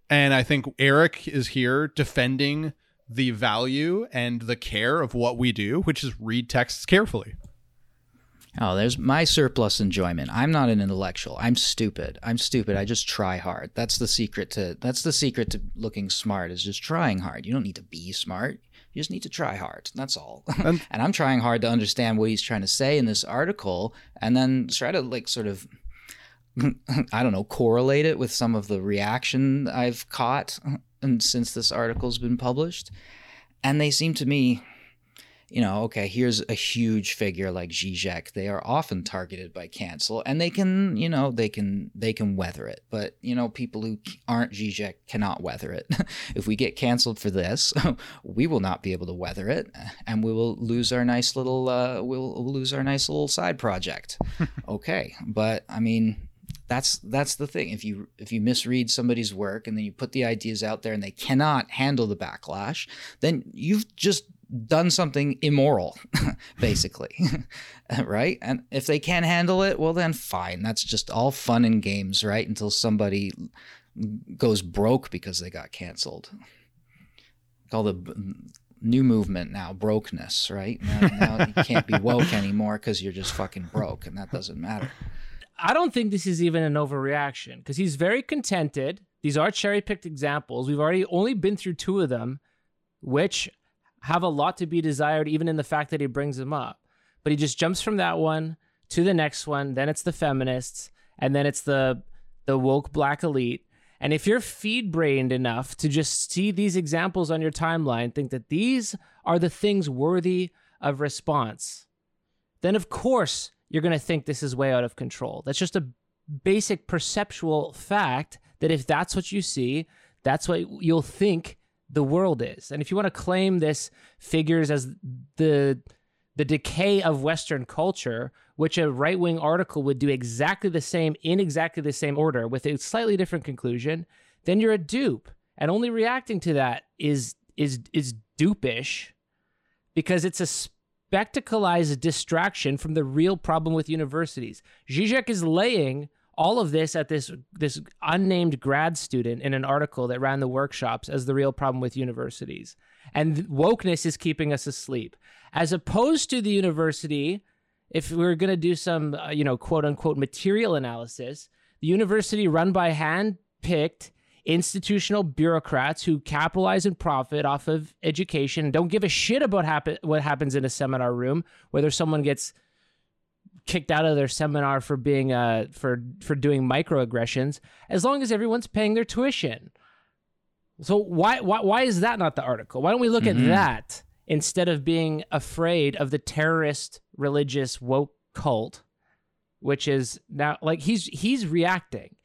And I think Eric is here defending the value and the care of what we do, which is read texts carefully. Oh, there's my surplus enjoyment. I'm not an intellectual. I'm stupid. I'm stupid. I just try hard. That's the secret to that's the secret to looking smart is just trying hard. You don't need to be smart. You just need to try hard. That's all. And, and I'm trying hard to understand what he's trying to say in this article and then try to like sort of I don't know, correlate it with some of the reaction I've caught and since this article's been published. and they seem to me you know, okay, here's a huge figure like Zizek. They are often targeted by cancel, and they can, you know, they can they can weather it. But you know, people who aren't Zizek cannot weather it. if we get canceled for this, we will not be able to weather it, and we will lose our nice little uh, we'll, we'll lose our nice little side project. okay, but I mean, that's that's the thing if you if you misread somebody's work and then you put the ideas out there and they cannot handle the backlash then you've just done something immoral, basically. right? And if they can't handle it, well, then fine. That's just all fun and games, right? Until somebody goes broke because they got canceled. Call the new movement now brokenness, right? Now, now you can't be woke anymore because you're just fucking broke, and that doesn't matter. I don't think this is even an overreaction because he's very contented. These are cherry picked examples. We've already only been through two of them, which have a lot to be desired, even in the fact that he brings them up. But he just jumps from that one to the next one. Then it's the feminists, and then it's the the woke black elite. And if you're feed brained enough to just see these examples on your timeline, think that these are the things worthy of response, then of course you're going to think this is way out of control. That's just a basic perceptual fact that if that's what you see, that's what you'll think the world is. And if you want to claim this figures as the the decay of Western culture, which a right wing article would do exactly the same in exactly the same order with a slightly different conclusion, then you're a dupe. And only reacting to that is is is dupish because it's a spectacleized distraction from the real problem with universities. Zizek is laying all of this at this this unnamed grad student in an article that ran the workshops as the real problem with universities. And wokeness is keeping us asleep. As opposed to the university, if we are going to do some, uh, you know, quote unquote material analysis, the university run by hand picked institutional bureaucrats who capitalize and profit off of education don't give a shit about happen- what happens in a seminar room, whether someone gets kicked out of their seminar for being uh for for doing microaggressions as long as everyone's paying their tuition. So why why why is that not the article? Why don't we look mm-hmm. at that instead of being afraid of the terrorist religious woke cult which is now like he's he's reacting.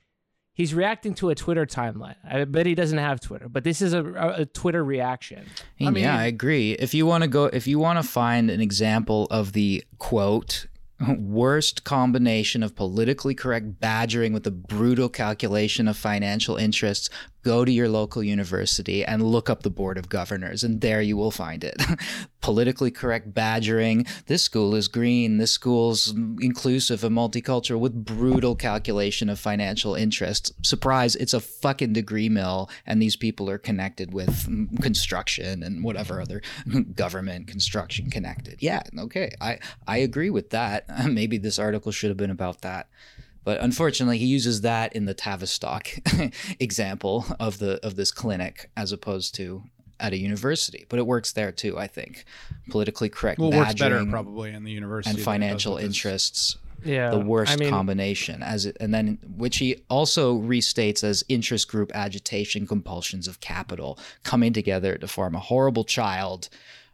He's reacting to a Twitter timeline. I bet he doesn't have Twitter, but this is a, a Twitter reaction. I mean, yeah, I agree. If you want to go, if you want to find an example of the quote worst combination of politically correct badgering with the brutal calculation of financial interests go to your local university and look up the board of governors and there you will find it. Politically correct badgering. This school is green. This school's inclusive and multicultural with brutal calculation of financial interests. Surprise it's a fucking degree mill and these people are connected with construction and whatever other government construction connected. Yeah okay i i agree with that. Maybe this article should have been about that but unfortunately, he uses that in the Tavistock example of the of this clinic as opposed to at a university. But it works there too, I think. Politically correct well, works better probably in the university and financial interests. Yeah, the worst I mean, combination as it, and then which he also restates as interest group agitation compulsions of capital coming together to form a horrible child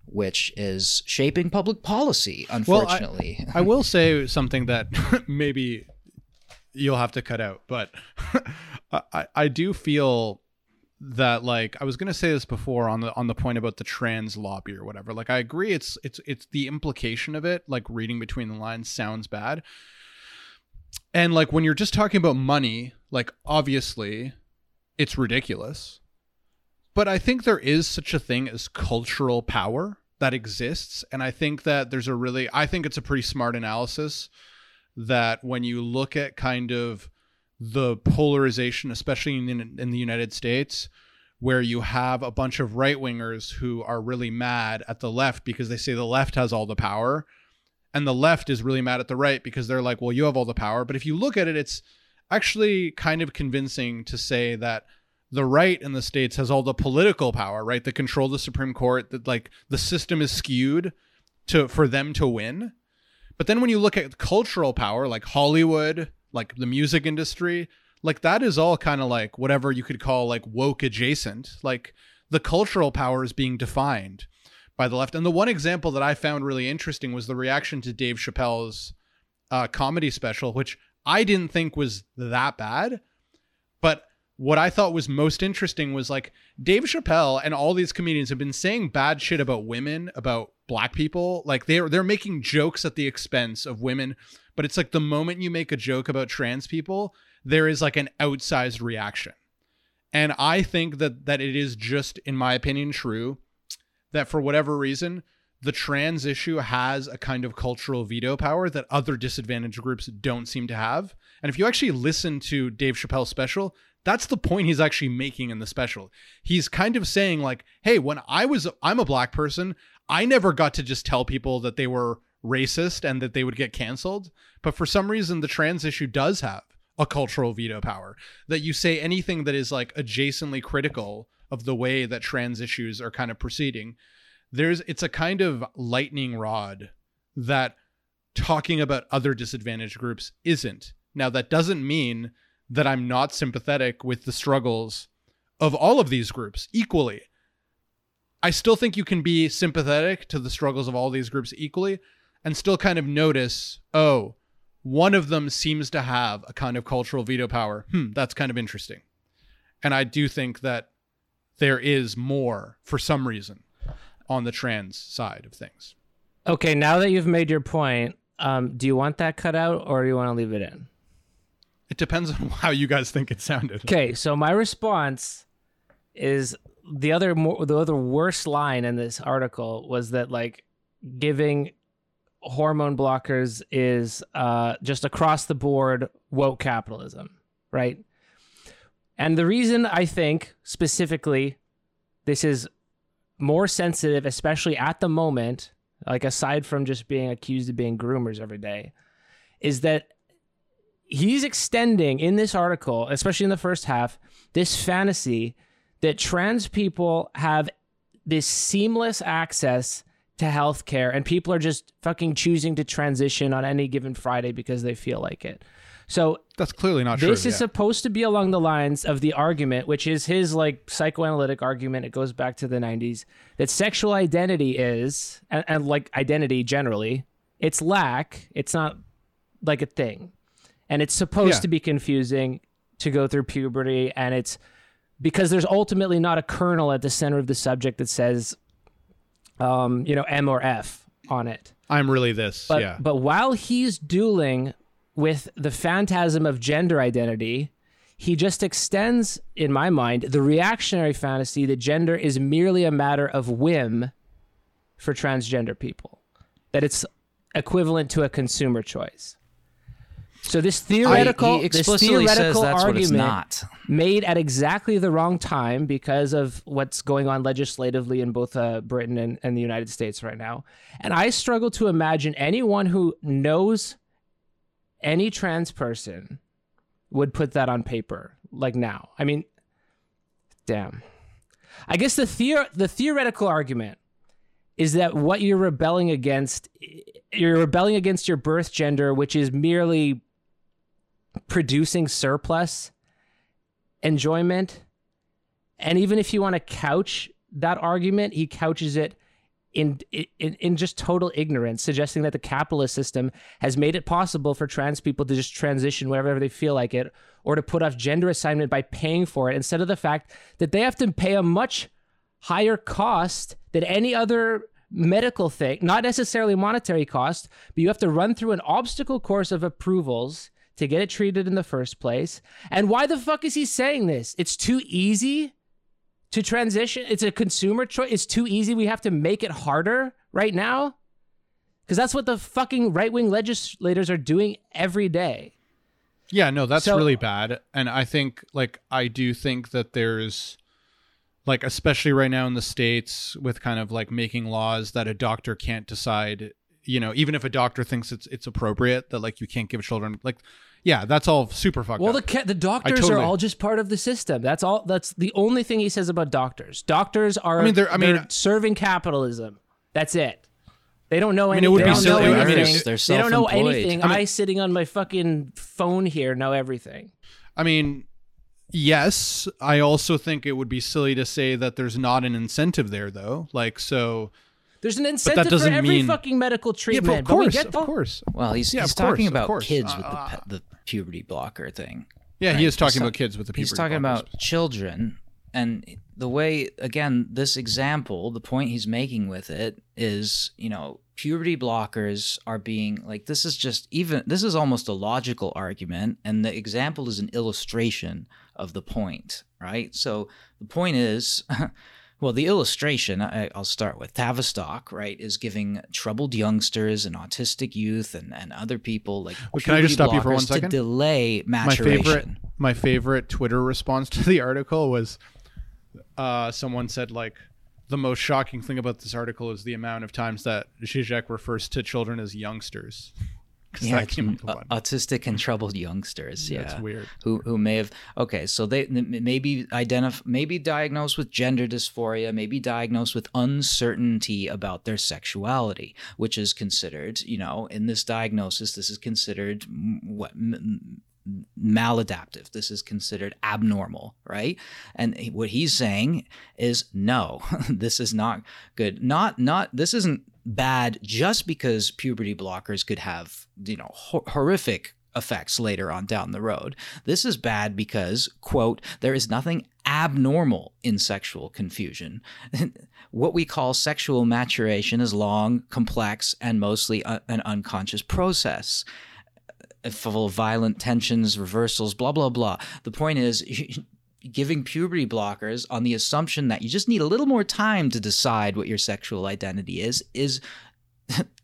which is shaping public policy unfortunately well, I, I will say something that maybe you'll have to cut out. But I, I do feel that like I was gonna say this before on the on the point about the trans lobby or whatever. Like I agree it's it's it's the implication of it, like reading between the lines sounds bad. And like when you're just talking about money, like obviously it's ridiculous. But I think there is such a thing as cultural power that exists. And I think that there's a really I think it's a pretty smart analysis that when you look at kind of the polarization, especially in, in the United States, where you have a bunch of right wingers who are really mad at the left because they say the left has all the power, and the left is really mad at the right because they're like, well, you have all the power. But if you look at it, it's actually kind of convincing to say that the right in the states has all the political power, right? That control the Supreme Court, that like the system is skewed to for them to win but then when you look at cultural power, like Hollywood, like the music industry, like that is all kind of like whatever you could call like woke adjacent. Like the cultural power is being defined by the left. And the one example that I found really interesting was the reaction to Dave Chappelle's uh, comedy special, which I didn't think was that bad. But what I thought was most interesting was like Dave Chappelle and all these comedians have been saying bad shit about women, about black people. Like they're they're making jokes at the expense of women, but it's like the moment you make a joke about trans people, there is like an outsized reaction. And I think that that it is just in my opinion true that for whatever reason the trans issue has a kind of cultural veto power that other disadvantaged groups don't seem to have. And if you actually listen to Dave Chappelle's special, that's the point he's actually making in the special. He's kind of saying like, "Hey, when I was I'm a black person, I never got to just tell people that they were racist and that they would get canceled, but for some reason the trans issue does have a cultural veto power. That you say anything that is like adjacently critical of the way that trans issues are kind of proceeding, there's it's a kind of lightning rod that talking about other disadvantaged groups isn't. Now that doesn't mean that I'm not sympathetic with the struggles of all of these groups equally. I still think you can be sympathetic to the struggles of all these groups equally and still kind of notice, oh, one of them seems to have a kind of cultural veto power. Hmm, that's kind of interesting. And I do think that there is more for some reason on the trans side of things. Okay, now that you've made your point, um, do you want that cut out or do you want to leave it in? It depends on how you guys think it sounded. Okay, so my response is the other more the other worst line in this article was that like giving hormone blockers is uh, just across the board woke capitalism, right? And the reason I think specifically this is more sensitive, especially at the moment, like aside from just being accused of being groomers every day, is that he's extending in this article, especially in the first half, this fantasy that trans people have this seamless access to healthcare and people are just fucking choosing to transition on any given Friday because they feel like it. So that's clearly not this true. This is yeah. supposed to be along the lines of the argument, which is his like psychoanalytic argument. It goes back to the 90s that sexual identity is, and, and like identity generally, it's lack. It's not like a thing. And it's supposed Yeah. to be confusing to go through puberty. And it's because there's ultimately not a kernel at the center of the subject that says, um, you know, M or F on it. I'm really this. But yeah. but while he's dueling with the phantasm of gender identity, he just extends, in my mind, the reactionary fantasy that gender is merely a matter of whim for transgender people. That it's equivalent to a consumer choice. So this theoretical, he this theoretical that's what it's argument not. made at exactly the wrong time because of what's going on legislatively in both uh, Britain and, and the United States right now. And I struggle to imagine anyone who knows any trans person would put that on paper like now. I mean, damn. I guess the theor- the theoretical argument is that what you're rebelling against you're rebelling against your birth gender which is merely producing surplus enjoyment. And even if you want to couch that argument, he couches it in, in in just total ignorance, suggesting that the capitalist system has made it possible for trans people to just transition wherever they feel like it, or to put off gender assignment by paying for it, instead of the fact that they have to pay a much higher cost than any other medical thing, not necessarily monetary cost, but you have to run through an obstacle course of approvals to get it treated in the first place. And why the fuck is he saying this? It's too easy to transition. It's a consumer choice. It's too easy. We have to make it harder right now. Because that's what the fucking right wing legislators are doing every day. Yeah, no, that's So- really bad. And I think like I do think that there's like especially right now in the states with kind of like making laws that a doctor can't decide, you know, even if a doctor thinks it's it's appropriate that like you can't give children like yeah, that's all super fucked Well, the up. ca- the doctors totally- are all just part of the system. That's all. That's the only thing he says about doctors. Doctors are. I mean, they're- I mean- they're serving capitalism. That's it. They don't know mean, anything. it would be don't silly- know I mean, anything. they're they don't know anything. I mean- I sitting on my fucking phone here know everything. I mean, Yes, I also think it would be silly to say that there's not an incentive there, though. Like, so There's an incentive for doesn't every mean- fucking medical yeah, treatment. but of but we course, get of course, Well, he's, Yeah, he's course, talking about course. kids with the, Uh, pe- the puberty blocker thing. yeah, Right. he is talking He's about kids with the puberty. Blocker. He's talking blockers. about children, and the way again this example, the point he's making with it is, you know, puberty blockers are being like this is just even this is almost a logical argument, and the example is an illustration of the point, right? So the point is. Well, the illustration I, I'll start with Tavistock, right, is giving troubled youngsters and autistic youth and, and other people like Wait, can I just stop you for one blockers to second? delay my favorite my favorite Twitter response to the article was uh, someone said like the most shocking thing about this article is the amount of times that Zizek refers to children as youngsters. Yeah, that came up a au- lot. autistic and troubled youngsters. Yeah, That's weird. Who who may have okay, so they maybe identify maybe diagnosed with gender dysphoria, maybe diagnosed with uncertainty about their sexuality, which is considered, you know, in this diagnosis, this is considered what. m- maladaptive this is considered abnormal right and what he's saying is no this is not good not not this isn't bad just because puberty blockers could have you know hor- horrific effects later on down the road. This is bad because quote there is nothing abnormal in sexual confusion. What we call sexual maturation is long complex and mostly a- an unconscious process. Full of violent tensions, reversals, blah, blah, blah. The point is, giving puberty blockers on the assumption that you just need a little more time to decide what your sexual identity is, is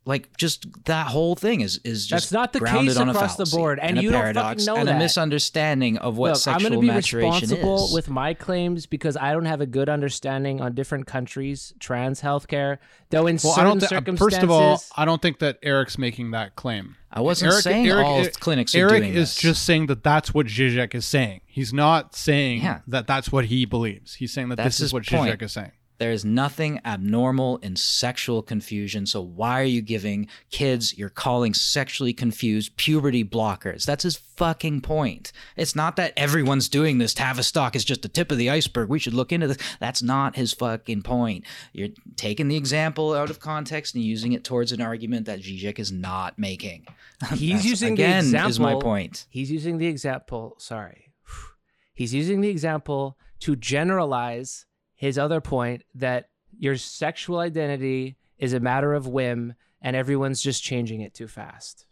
like just that whole thing is is just That's not the grounded case on a across the fallacy board, and a you don't fucking paradox know and that. a misunderstanding of what Look, I'm sexual going to be maturation responsible is. with my claims because I don't have a good understanding on different countries trans healthcare. Though in Well, I certain don't. Th- circumstances, uh, first of all, I don't think that Eric's making that claim. I wasn't Eric, saying Eric, all Eric- clinics are Eric doing is this. just saying that that's what Zizek is saying. He's not saying Yeah. that that's what he believes. He's saying that That's this is his what point. Is saying. There is nothing abnormal in sexual confusion. So why are you giving kids you're calling sexually confused puberty blockers? That's his fucking point. It's not that everyone's doing this. Tavistock is just the tip of the iceberg. We should look into this. That's not his fucking point. You're taking the example out of context and using it towards an argument that Zizek is not making. he's That's, using again the example. is my point. He's using the example. Sorry, he's using the example to generalize his other point that your sexual identity is a matter of whim, and everyone's just changing it too fast.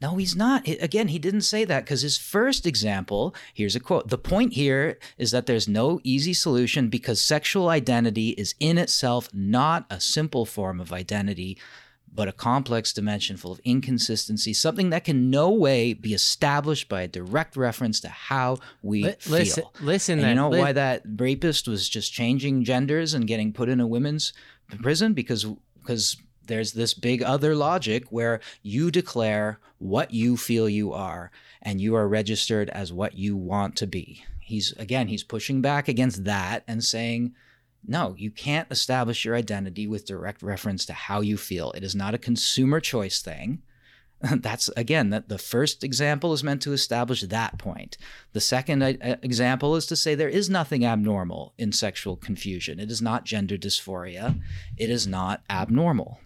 No, he's not. Again, he didn't say that because his first example here's a quote. The point here is that there's no easy solution because sexual identity is in itself not a simple form of identity, but a complex dimension full of inconsistency, something that can no way be established by a direct reference to how we Li- feel. listen, listen. And you know li- why that rapist was just changing genders and getting put in a women's prison because because there's this big other logic where you declare what you feel you are and you are registered as what you want to be. He's again he's pushing back against that and saying no, you can't establish your identity with direct reference to how you feel. It is not a consumer choice thing. That's again that the first example is meant to establish that point. The second uh, uh, example is to say there is nothing abnormal in sexual confusion. It is not gender dysphoria. It is not abnormal.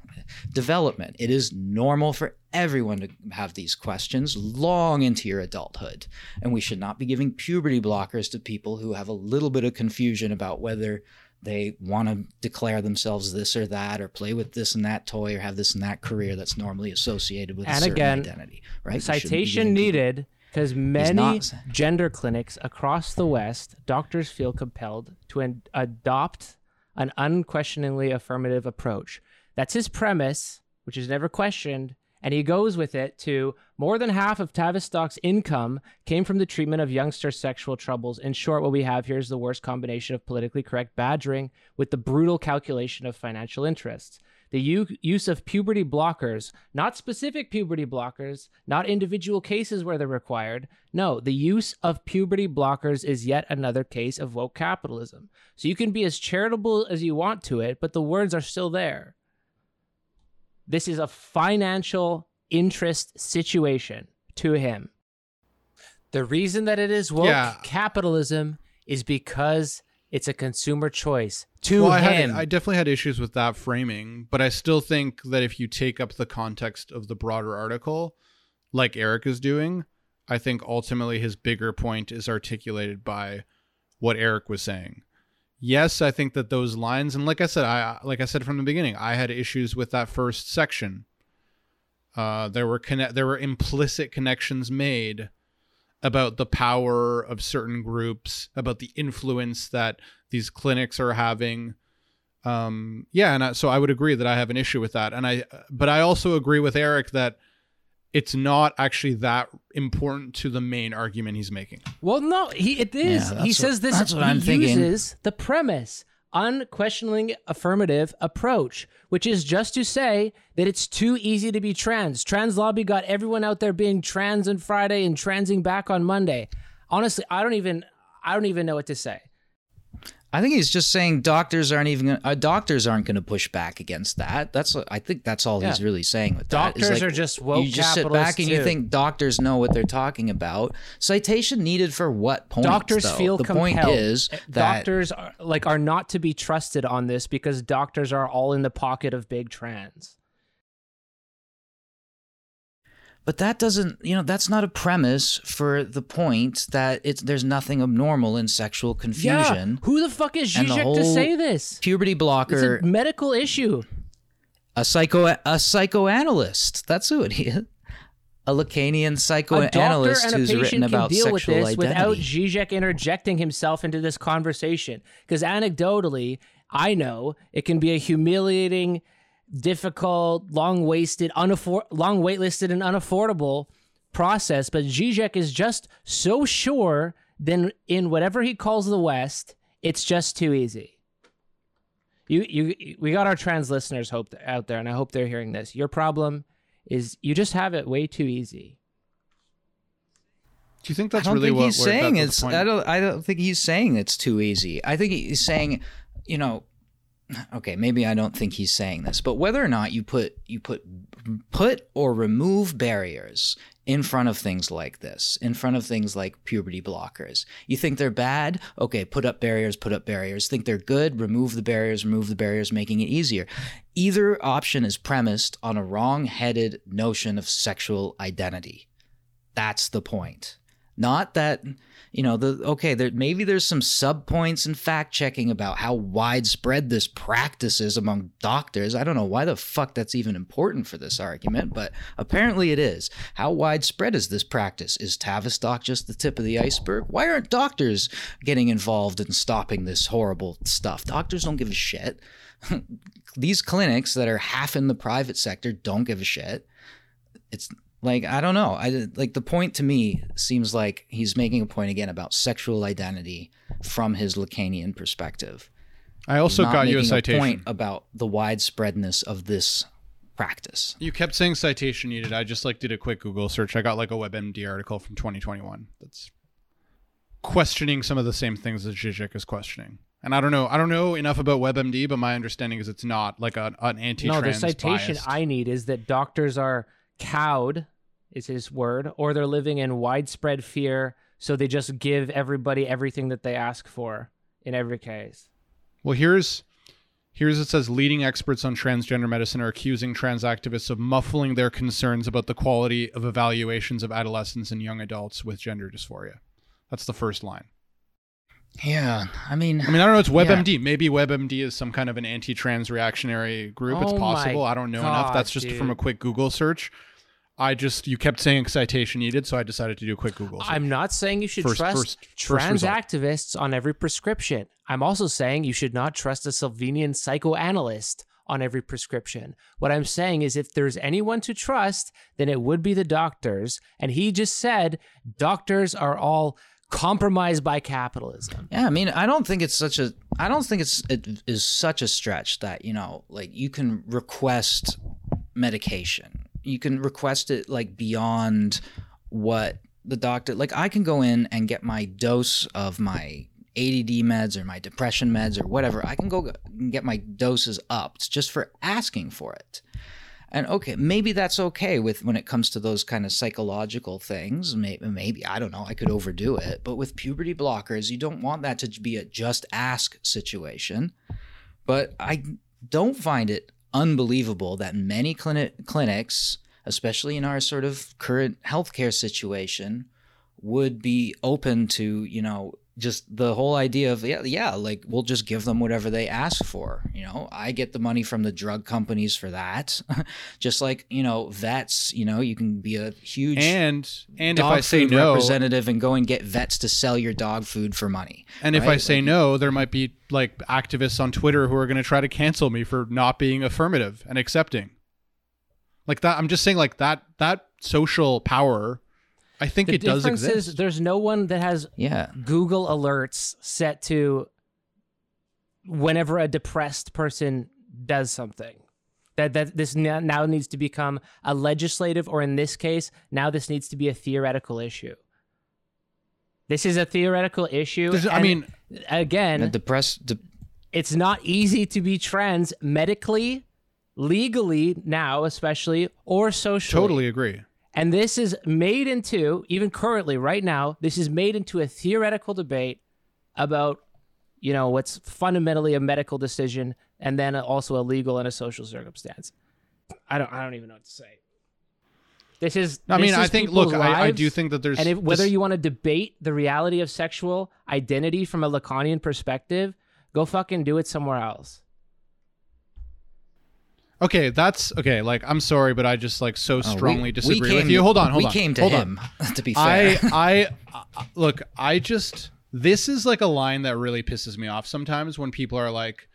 Development. It is normal for everyone to have these questions long into your adulthood. And we should not be giving puberty blockers to people who have a little bit of confusion about whether they want to declare themselves this or that or play with this and that toy or have this and that career that's normally associated with a And certain again, identity right? We shouldn't be Citation needed because many not- gender clinics across the West, doctors feel compelled to an- adopt an unquestioningly affirmative approach. That's his premise, which is never questioned, and he goes with it to more than half of Tavistock's income came from the treatment of youngster sexual troubles. In short, what we have here is the worst combination of politically correct badgering with the brutal calculation of financial interests the u- use of puberty blockers, not specific puberty blockers, not individual cases where they're required. No, the use of puberty blockers is yet another case of woke capitalism. So you can be as charitable as you want to it, but the words are still there. This is a financial interest situation to him. The reason that it is woke Yeah. capitalism is because it's a consumer choice. To well, I, him, had, I definitely had issues with that framing, but I still think that if you take up the context of the broader article, like Eric is doing, I think ultimately his bigger point is articulated by what Eric was saying. Yes, I think that those lines, and like I said, I like I said from the beginning, I had issues with that first section. Uh, there were conne- there were implicit connections made about the power of certain groups, about the influence that these clinics are having. Um, yeah, and I, so I would agree that I have an issue with that, and I, but I also agree with Eric that it's not actually that important to the main argument he's making. Well, no, he it is. Yeah, he that's says this. that's what he I'm thinking. uses the premise, unquestioning affirmative approach, which is just to say that it's too easy to be trans. Trans lobby got everyone out there being trans on Friday and transing back on Monday. Honestly, I don't even I don't even know what to say. I think he's just saying doctors aren't even gonna, uh, doctors aren't going to push back against that. That's I think that's all he's really saying with that. Doctors like, are just woke You just sit back and you think doctors know what they're talking about. Citation needed for what point? doctors though? feel the compelled. point is Uh, that doctors are, like are not to be trusted on this because doctors are all in the pocket of big trans. But that doesn't, you know, that's not a premise for the point that it's there's nothing abnormal in sexual confusion. Yeah, who the fuck is Zizek to say this? Puberty blocker. It's a medical issue. a psycho, a psychoanalyst. That's who it is. A Lacanian psychoanalyst and a who's written patient can about deal with sexual this without identity. Zizek interjecting himself into this conversation. Because anecdotally, I know it can be a humiliating, difficult, long wasted, unaffor- long waitlisted, and unaffordable process. But Zizek is just so sure. Then in whatever he calls the West, it's just too easy. You, you, we got our trans listeners hope out there, and I hope they're hearing this. Your problem is you just have it way too easy. Do you think that's I really think what he's saying that's it's. I don't. I don't think he's saying it's too easy. I think he's saying, you know, okay, maybe I don't think he's saying this, but whether or not you put you put put or remove barriers in front of things like this, in front of things like puberty blockers, you think they're bad? Okay, put up barriers. Put up barriers. Think they're good? Remove the barriers. Remove the barriers, making it easier. Either option is premised on a wrong-headed notion of sexual identity. That's the point. Not that, you know, the okay, there maybe there's some sub points and fact checking about how widespread this practice is among doctors. I don't know why the fuck that's even important for this argument, but apparently it is. How widespread is this practice? Is Tavistock just the tip of the iceberg? Why aren't doctors getting involved in stopping this horrible stuff? Doctors don't give a shit. These clinics that are half in the private sector don't give a shit it's like I don't know. I like the point to me seems like he's making a point again about sexual identity from his Lacanian perspective. I also Not got you a making citation. point about the widespreadness of this practice. You kept saying citation needed. I just like did a quick Google search. I got like a WebMD article from 2021 that's questioning some of the same things that Zizek is questioning. And I don't know. I don't know enough about WebMD, but my understanding is it's not like an, an anti-trans No, the citation biased. I need is that doctors are cowed, is his word, or they're living in widespread fear, so they just give everybody everything that they ask for in every case. Well, here's here's it says leading experts on transgender medicine are accusing trans activists of muffling their concerns about the quality of evaluations of adolescents and young adults with gender dysphoria. That's the first line. Yeah, I mean, I mean, I don't know. It's WebMD. Maybe WebMD is some kind of an anti-trans reactionary group. it's Oh my possible. I don't know enough. That's just from a quick Google search. I just you kept saying citation needed, so I decided to do a quick Google. Search. I'm not saying you should First- trust first- first trans result. activists on every prescription. I'm also saying you should not trust a Slovenian psychoanalyst on every prescription. What I'm saying is if there's anyone to trust, then it would be the doctors. And he just said doctors are all compromised by capitalism. Yeah, I mean, I don't think it's such a. I don't think it's it is such a stretch that you know, like you can request medication. You can request it like beyond what the doctor. Like I can go in and get my dose of my ADD meds or my depression meds or whatever. I can go get my doses upped just for asking for it. And okay, maybe that's okay with when it comes to those kind of psychological things. Maybe, maybe I don't know. I could overdo it, but with puberty blockers, you don't want that to be a just ask situation. But I don't find it unbelievable that many clinic clinics, especially in our sort of current healthcare situation, would be open to you know just the whole idea of yeah yeah like we'll just give them whatever they ask for you know? I get the money from the drug companies for that. Just like you know vets you know you can be a huge And and if I say no, representative and go and get vets to sell your dog food for money and if I say Like, no, there might be like activists on Twitter who are going to try to cancel me for not being affirmative and accepting. Like that I'm just saying like that that social power I think The it does exist. is there's no one that has yeah Google alerts set to whenever a depressed person does something. That that this now now needs to become a legislative, or in this case, now this needs to be a theoretical issue. This is a theoretical issue. There's- I mean, again, the depressed de- it's not easy to be trans medically, legally now, especially or socially. totally agree. And this is made into, even currently, right now, this is made into a theoretical debate about, you know, what's fundamentally a medical decision and then also a legal and a social circumstance. I don't, I don't even know what to say. This is. I mean, this I think look, I, I do think that there's and if, whether this- you want to debate the reality of sexual identity from a Lacanian perspective, go fucking do it somewhere else. Okay, that's okay. Like, I'm sorry, but I just like so Oh, we- strongly we disagree came- with you. Hold on, hold we on. We came to hold him On. to be fair I, I, I, look. I just this is like a line that really pisses me off sometimes when people are like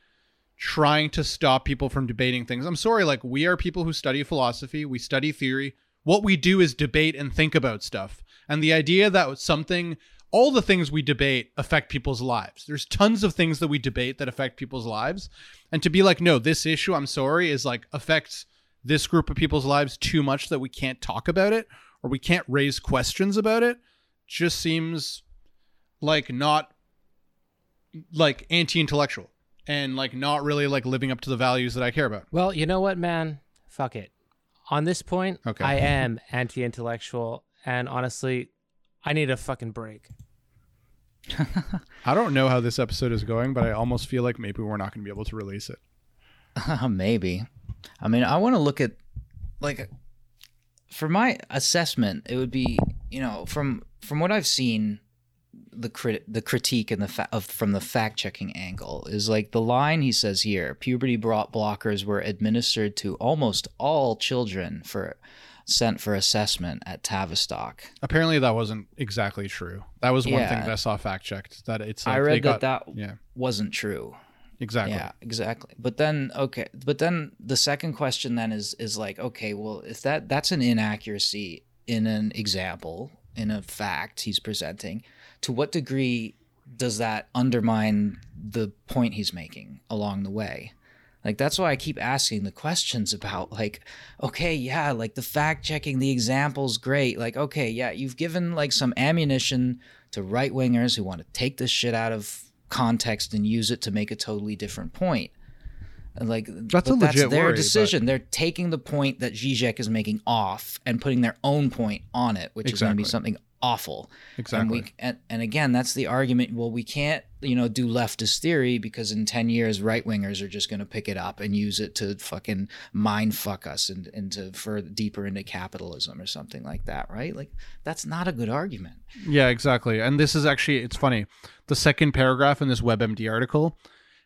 trying to stop people from debating things. I'm sorry. Like, we are people who study philosophy. We study theory. What we do is debate and think about stuff. And the idea that something, all the things we debate affect people's lives. There's tons of things that we debate that affect people's lives. And to be like, no, this issue, I'm sorry, is like affects this group of people's lives too much that we can't talk about it or we can't raise questions about it just seems like not like anti-intellectual and like not really like living up to the values that I care about. Well, you know what, man? Fuck it. On this point, Okay. I am anti intellectual, and honestly, I need a fucking break. I don't know how this episode is going, but I almost feel like maybe we're not going to be able to release it. Maybe. I mean, I want to look at like for my assessment, it would be you know from from what I've seen, the crit the critique and the fa- of from the fact checking angle is like the line he says here: puberty brought blockers were administered to almost all children for sent for assessment at Tavistock. Apparently that wasn't exactly true. That was one thing that I saw fact checked that it's like I read got, that that yeah, wasn't true. exactly. Yeah, exactly. But then okay, but then the second question then is is like okay, well, if that that's an inaccuracy in an example, in a fact he's presenting, to what degree does that undermine the point he's making along the way? Like that's why I keep asking the questions about like okay, yeah, like the fact checking the examples great. Like okay, yeah, you've given like some ammunition to right wingers who want to take this shit out of context and use it to make a totally different point. Like That's but that's their worry, but- decision. They're taking the point that Zizek is making off and putting their own point on it, which is going to be something awful. Exactly. And we and, and again, that's the argument. Well, we can't, you know, do leftist theory because in ten years, right wingers are just going to pick it up and use it to fucking mind fuck us and into further deeper into capitalism or something like that, right? Like that's not a good argument. Yeah, exactly. And this is actually it's funny. The second paragraph in this WebMD article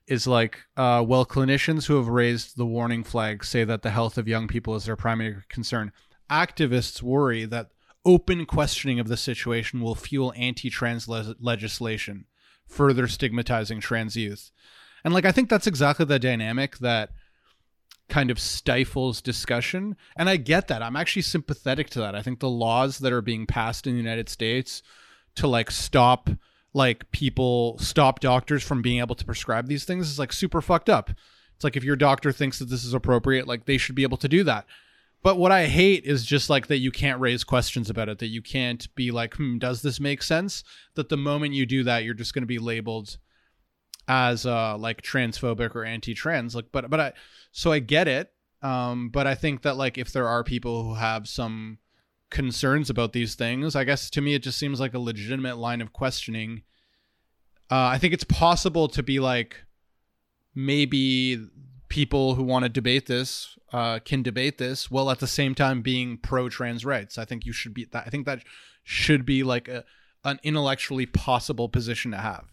is like, uh, well, clinicians who have raised the warning flag say that the health of young people is their primary concern. Activists worry that open questioning of the situation will fuel anti-trans le- legislation, further stigmatizing trans youth. And like I think that's exactly the dynamic that kind of stifles discussion. And I get that. I'm actually sympathetic to that. I think the laws that are being passed in the United States to like stop like people stop doctors from being able to prescribe these things is like super fucked up. It's like if your doctor thinks that this is appropriate, like they should be able to do that. But what I hate is just like that you can't raise questions about it, that you can't be like, hmm, does this make sense? That the moment you do that, you're just going to be labeled as uh like transphobic or anti-trans. Like, but but I so I get it. Um, but I think that like if there are people who have some concerns about these things, I guess to me it just seems like a legitimate line of questioning. Uh, I think it's possible to be like maybe people who want to debate this uh, can debate this while at the same time being pro trans rights. I think you should be that. I think that should be like a an intellectually possible position to have.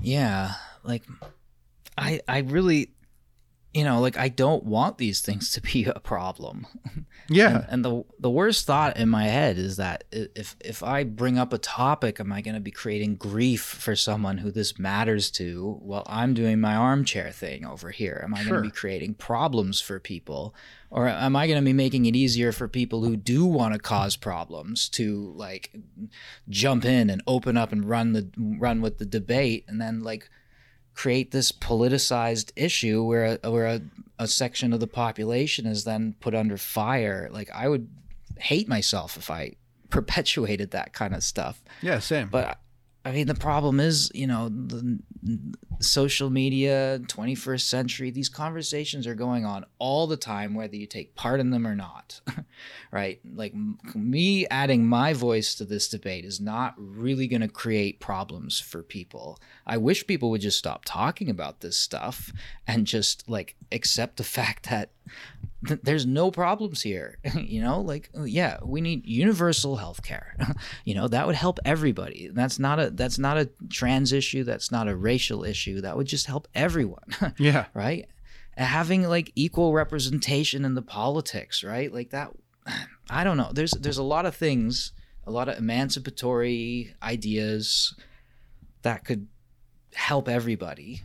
Yeah, like I I really you know, like I don't want these things to be a problem. Yeah. And, and, the the worst thought in my head is that if if I bring up a topic, am I going to be creating grief for someone who this matters to? While I'm doing my armchair thing over here, am I Sure. going to be creating problems for people, or am I going to be making it easier for people who do want to cause problems to like jump in and open up and run the run with the debate, and then like create this politicized issue where a, where a, a section of the population is then put under fire. Like I would hate myself if I perpetuated that kind of stuff. Yeah, same. But I mean, the problem is, you know, the social media, 21st century, these conversations are going on all the time, whether you take part in them or not. right? Like m- me adding my voice to this debate is not really going to create problems for people. I wish people would just stop talking about this stuff and just like accept the fact that th- there's no problems here you know like oh, yeah we need universal health care you know that would help everybody that's not a that's not a trans issue that's not a racial issue that would just help everyone yeah. right? Having like equal representation in the politics right? Like that i don't know. There's there's a lot of things a lot of emancipatory ideas that could help everybody.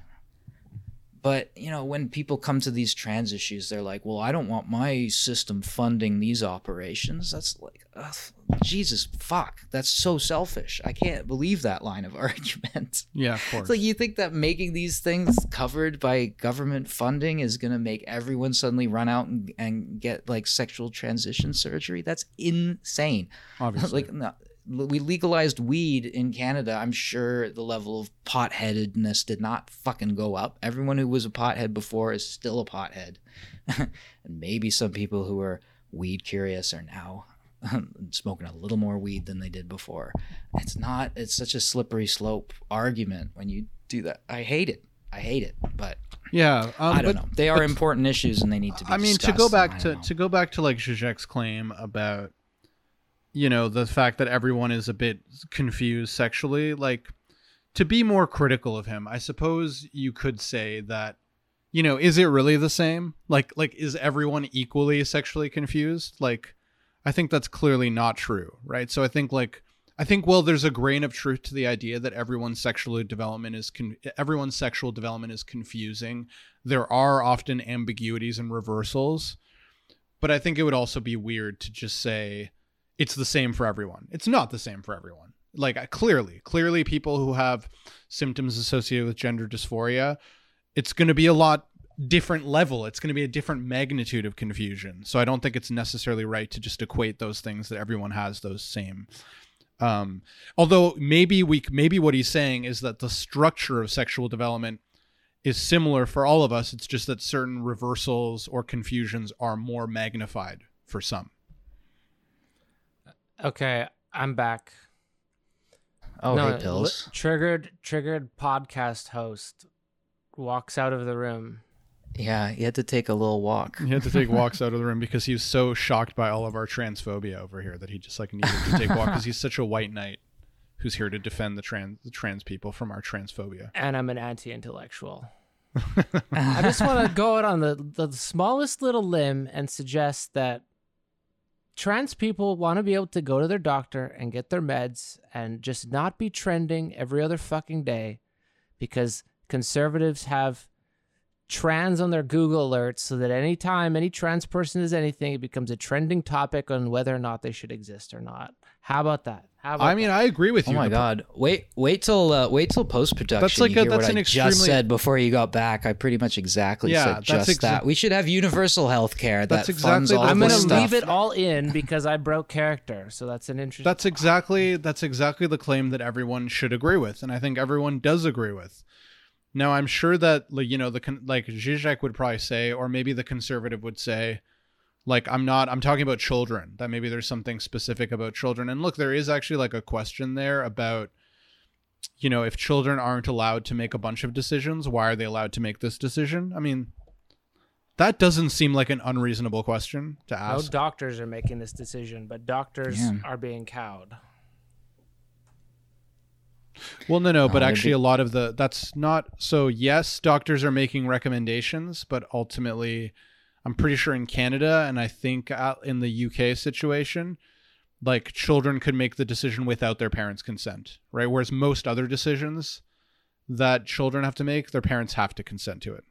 But you know when people come to these trans issues they're like well i don't want my system funding these operations. That's like ugh, jesus fuck that's so selfish i can't believe that line of argument Yeah, of course. it's like you think that making these things covered by government funding is going to make everyone suddenly run out and, and get like sexual transition surgery that's insane Obviously. like no, we legalized weed in Canada. I'm sure the level of potheadedness did not fucking go up. Everyone who was a pothead before is still a pothead, and maybe some people who are weed curious are now smoking a little more weed than they did before. It's not. It's such a slippery slope argument when you do that. I hate it. I hate it. But yeah. Um, I don't but- know. They are important issues and they need to be. I mean, to go back to know. to go back to like Zizek's claim about, you know, the fact that everyone is a bit confused sexually. Like, to be more critical of him, I suppose you could say that, you know, is it really the same? Like, like is everyone equally sexually confused? Like, I think that's clearly not true, right? So I think like. I think well, there's a grain of truth to the idea that everyone's sexual development is con- everyone's sexual development is confusing. There are often ambiguities and reversals, but I think it would also be weird to just say it's the same for everyone. It's not the same for everyone. Like clearly, clearly people who have symptoms associated with gender dysphoria, it's going to be a lot different level. It's going to be a different magnitude of confusion. So I don't think it's necessarily right to just equate those things that everyone has those same um, although maybe we maybe what he's saying is that the structure of sexual development is similar for all of us. It's just that certain reversals or confusions are more magnified for some. Okay, I'm back. oh, No, hey, pills. li- triggered triggered podcast host walks out of the room. Yeah, you had to take a little walk. He had to take walks out of the room because he was so shocked by all of our transphobia over here that he just like needed to take walk because he's such a white knight who's here to defend the trans the trans people from our transphobia. and I'm an anti-intellectual. I just want to go out on the, the smallest little limb and suggest that trans people want to be able to go to their doctor and get their meds and just not be trending every other fucking day because conservatives have trans on their Google alerts so that anytime any trans person is anything, it becomes a trending topic on whether or not they should exist or not. How about that? How about I mean, that? I agree with you. Oh my The- god! Wait, wait till uh, wait till post production. That's like you a- hear that's what an I extremely- just said before you got back. I pretty much exactly Yeah, said just exa- that. We should have universal health care that That's funds exactly all the I'm gonna leave it all in because I broke character. So that's an interesting. That's exactly that's exactly the claim that everyone should agree with, and I think everyone does agree with. Now I'm sure that like you know the like Zizek would probably say, or maybe the conservative would say, like I'm not. I'm talking about children. That maybe there's something specific about children. And look, there is actually like a question there about, you know, if children aren't allowed to make a bunch of decisions, why are they allowed to make this decision? I mean, that doesn't seem like an unreasonable question to ask. No doctors are making this decision, but doctors Yeah. are being cowed. Well, no, no, but uh, they'd actually, be- a lot of the that's not so. Yes, doctors are making recommendations, but ultimately, I'm pretty sure in Canada and I think out in the UK situation, like children could make the decision without their parents' consent, right? Whereas most other decisions that children have to make, their parents have to consent to it.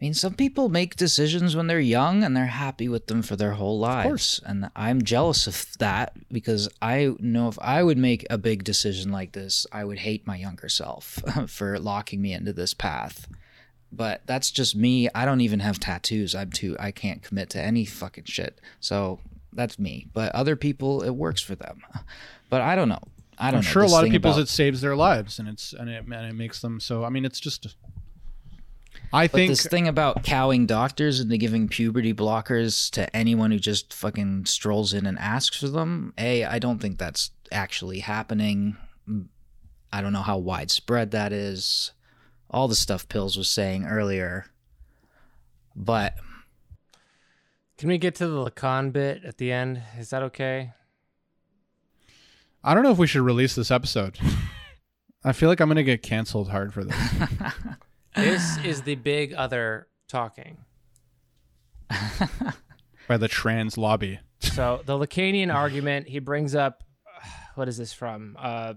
I mean, some people make decisions when they're young and they're happy with them for their whole lives. course. And I'm jealous of that because I know if I would make a big decision like this, I would hate my younger self for locking me into this path. But that's just me. I don't even have tattoos. I'm too I can't commit to any fucking shit. So that's me. But other people it works for them. But I don't know. I don't I'm know. sure a lot of people about- it saves their lives and it's and it and it makes them so. I mean, it's just. I But think this thing about cowing doctors into giving puberty blockers to anyone who just fucking strolls in and asks for them, A, I don't think that's actually happening. I don't know how widespread that is. All the stuff Pills was saying earlier. But Can we get to the Lacan bit at the end? Is that okay? I don't know if we should release this episode. I feel like I'm gonna get canceled hard for this. This is the big other talking. by the trans lobby. So the Lacanian argument, he brings up, what is this from? Uh,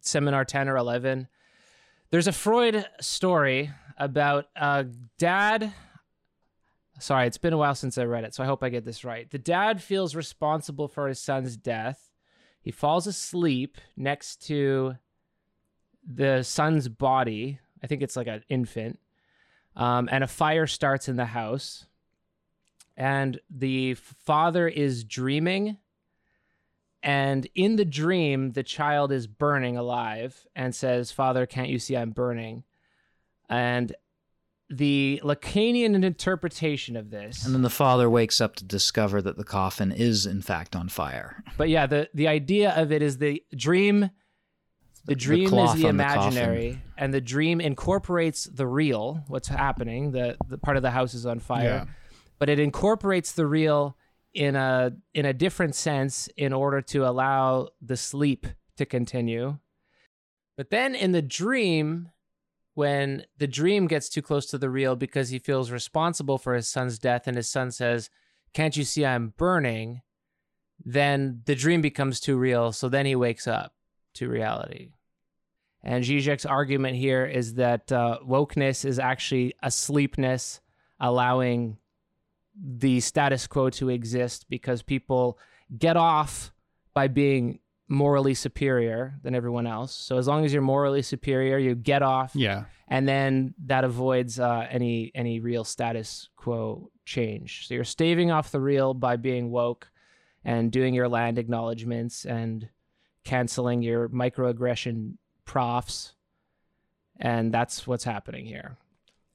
seminar 10 or 11. There's a Freud story about a dad. Sorry, it's been a while since I read it, so I hope I get this right. The dad feels responsible for his son's death. He falls asleep next to the son's body. I think it's like an infant. Um, and a fire starts in the house and the father is dreaming and in the dream the child is burning alive and says father can't you see i'm burning and the lacanian interpretation of this and then the father wakes up to discover that the coffin is in fact on fire. but yeah the, the idea of it is the dream the dream is the on the imaginary and the dream incorporates the real what's happening the, the part of the house is on fire Yeah. but it incorporates the real in a in a different sense in order to allow the sleep to continue. But then in the dream, when the dream gets too close to the real because he feels responsible for his son's death and his son says, "Can't you see I'm burning?" then the dream becomes too real, so then he wakes up to reality. And Zizek's argument here is that uh, wokeness is actually a asleepness allowing the status quo to exist because people get off by being morally superior than everyone else. So as long as you're morally superior, you get off, Yeah. and then that avoids uh, any any real status quo change. So you're staving off the real by being woke and doing your land acknowledgments and canceling your microaggression profs, and that's what's happening here.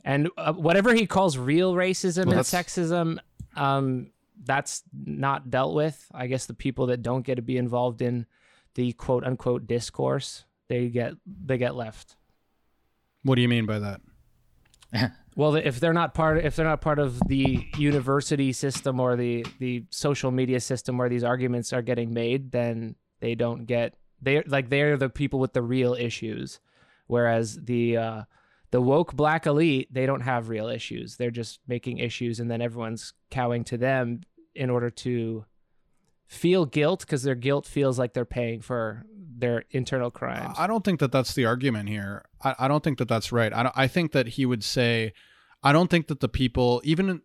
And uh, whatever he calls real racism Well, and that's- sexism, um, that's not dealt with. I guess the people that don't get to be involved in the quote unquote discourse, they get they get left. What do you mean by that? Well, if they're not part, if they're not part of the university system or the the social media system where these arguments are getting made, then they don't get they like they're the people with the real issues, whereas the uh, the woke black elite they don't have real issues. They're just making issues, and then everyone's cowing to them in order to feel guilt because their guilt feels like they're paying for their internal crimes. I don't think that that's the argument here. I, I don't think that that's right. I, I think that he would say, I don't think that the people, even,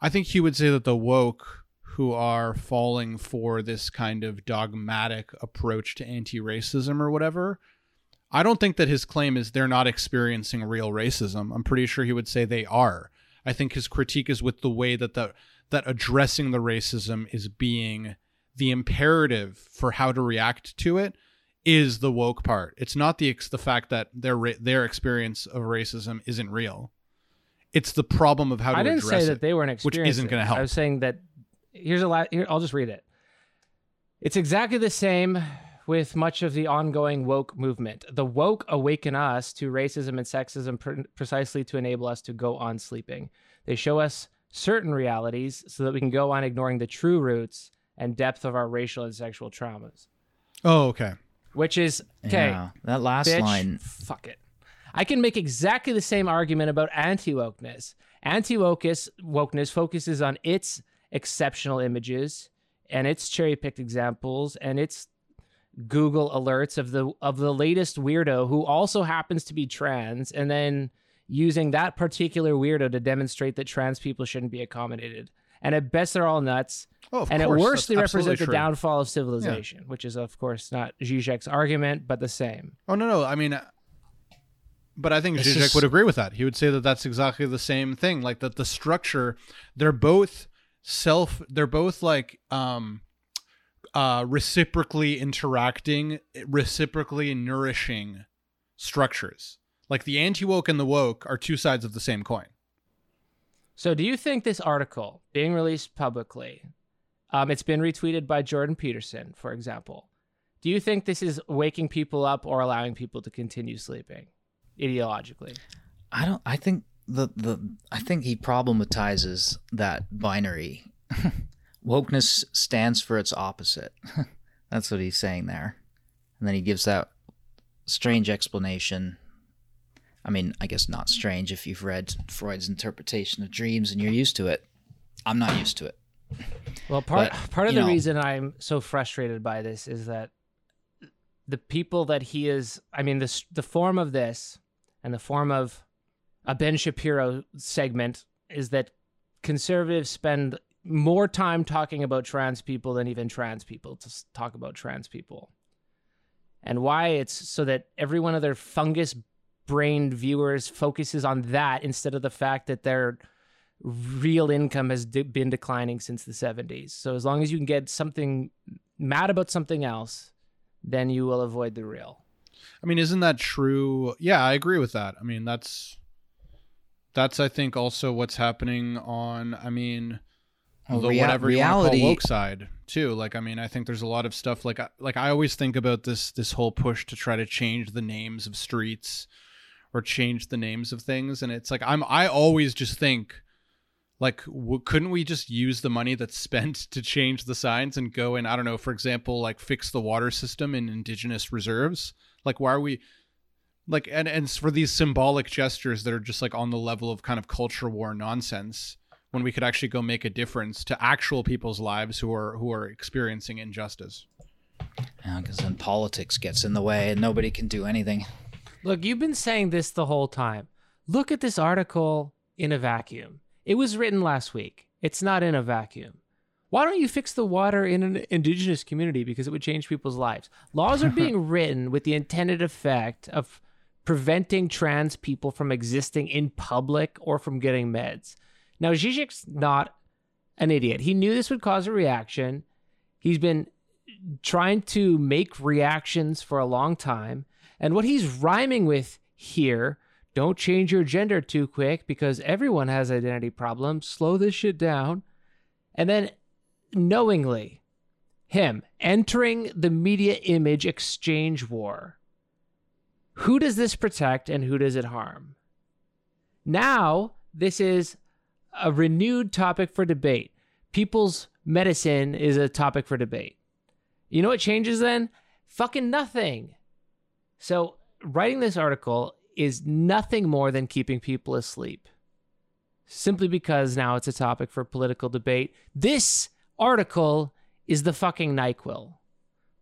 I think he would say that the woke who are falling for this kind of dogmatic approach to anti racism or whatever, I don't think that his claim is they're not experiencing real racism. I'm pretty sure he would say they are. I think his critique is with the way that the that addressing the racism is being the imperative for how to react to it is the woke part. It's not the the fact that their their experience of racism isn't real. It's the problem of how to I didn't address say it. that they weren't experiencing, which isn't gonna it. help. I was saying that here's a lot. Here, I'll just read it. It's exactly the same with much of the ongoing woke movement. The woke awaken us to racism and sexism pre- precisely to enable us to go on sleeping. They show us certain realities so that we can go on ignoring the true roots and depth of our racial and sexual traumas. oh, okay. Which is okay. Yeah, that last bitch, line. fuck it. I can make exactly the same argument about anti wokeness. Anti wokeness wokeness focuses on its exceptional images and its cherry picked examples and its Google alerts of the of the latest weirdo who also happens to be trans, and then using that particular weirdo to demonstrate that trans people shouldn't be accommodated. And at best, they're all nuts. Oh, and course, at worst, that's they absolutely represent the true. downfall of civilization, which is, of course, not Zizek's argument, but the same. Oh no, no. I mean, uh, but I think It's Zizek just- would agree with that. He would say that that's exactly the same thing. Like that, the structure. They're both self. They're both like um, uh, reciprocally interacting, reciprocally nourishing structures. Like the anti woke and the woke are two sides of the same coin. So, do you think this article being released publicly, um, it's been retweeted by Jordan Peterson, for example. Do you think this is waking people up or allowing people to continue sleeping ideologically? I don't. I think the the. I think he problematizes that binary. Wokeness stands for its opposite. That's what he's saying there, and then he gives that strange explanation. I mean, I guess not strange if you've read Freud's interpretation of dreams and you're used to it. I'm not used to it. Well, part But, part of the know- reason I'm so frustrated by this is that the people that he is, I mean, this the form of this and the form of a Ben Shapiro segment is that conservatives spend more time talking about trans people than even trans people to talk about trans people. And why it's so that every one of their fungus brained viewers focuses on that instead of the fact that their real income has de- been declining since the 70s. So as long as you can get something mad about something else, then you will avoid the real. I mean, isn't that true? Yeah, I agree with that. I mean, that's that's I think also what's happening on. I mean, Well, the rea- whatever reality- you want to call woke side too. Like, I mean, I think there's a lot of stuff. Like, I- like I always think about this this whole push to try to change the names of streets or change the names of things, and it's like I'm I always just think. Like, w- couldn't we just use the money that's spent to change the signs and go and I don't know, for example, like fix the water system in indigenous reserves? Like, why are we like and and for these symbolic gestures that are just like on the level of kind of culture war nonsense when we could actually go make a difference to actual people's lives who are who are experiencing injustice. Because then politics gets in the way and nobody can do anything. Look, you've been saying this the whole time. Look at this article in a vacuum. It was written last week. It's not in a vacuum. Why don't you fix the water in an indigenous community because it would change people's lives? Laws are being written with the intended effect of preventing trans people from existing in public or from getting meds. Now, Zizek's not an idiot. He knew this would cause a reaction. He's been trying to make reactions for a long time. And what he's rhyming with here, don't change your gender too quick because everyone has identity problems. Slow this shit down. And then knowingly, him entering the media image exchange war. Who does this protect and who does it harm? Now, this is a renewed topic for debate. People's medicine is a topic for debate. You know what changes then? Fucking nothing. So, writing this article is nothing more than keeping people asleep. Simply because now it's a topic for political debate. This article is the fucking NyQuil.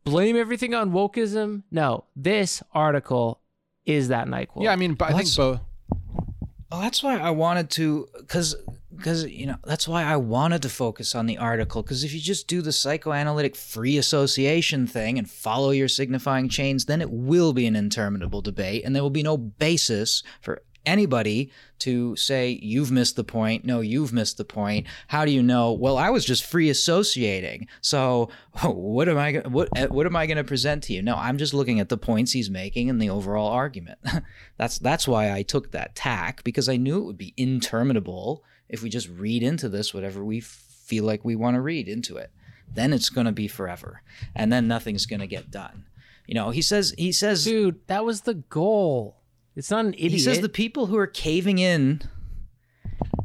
Blame everything on wokeism? No, this article is that NyQuil. yeah, I mean, but I think Let's- both. Well, that's why I wanted to, because, because you know, that's why I wanted to focus on the article. Because if you just do the psychoanalytic free association thing and follow your signifying chains, then it will be an interminable debate, and there will be no basis for anybody to say you've missed the point. No, you've missed the point. How do you know? Well, I was just free associating. So what am I what eh, what am I going to present to you? No, I'm just looking at the points he's making and the overall argument. that's that's why I took that tack because I knew it would be interminable if we just read into this whatever we feel like we want to read into it. Then it's going to be forever, and then nothing's going to get done. You know, he says he says Dude, that was the goal. It's not an idiot. he says the people who are caving in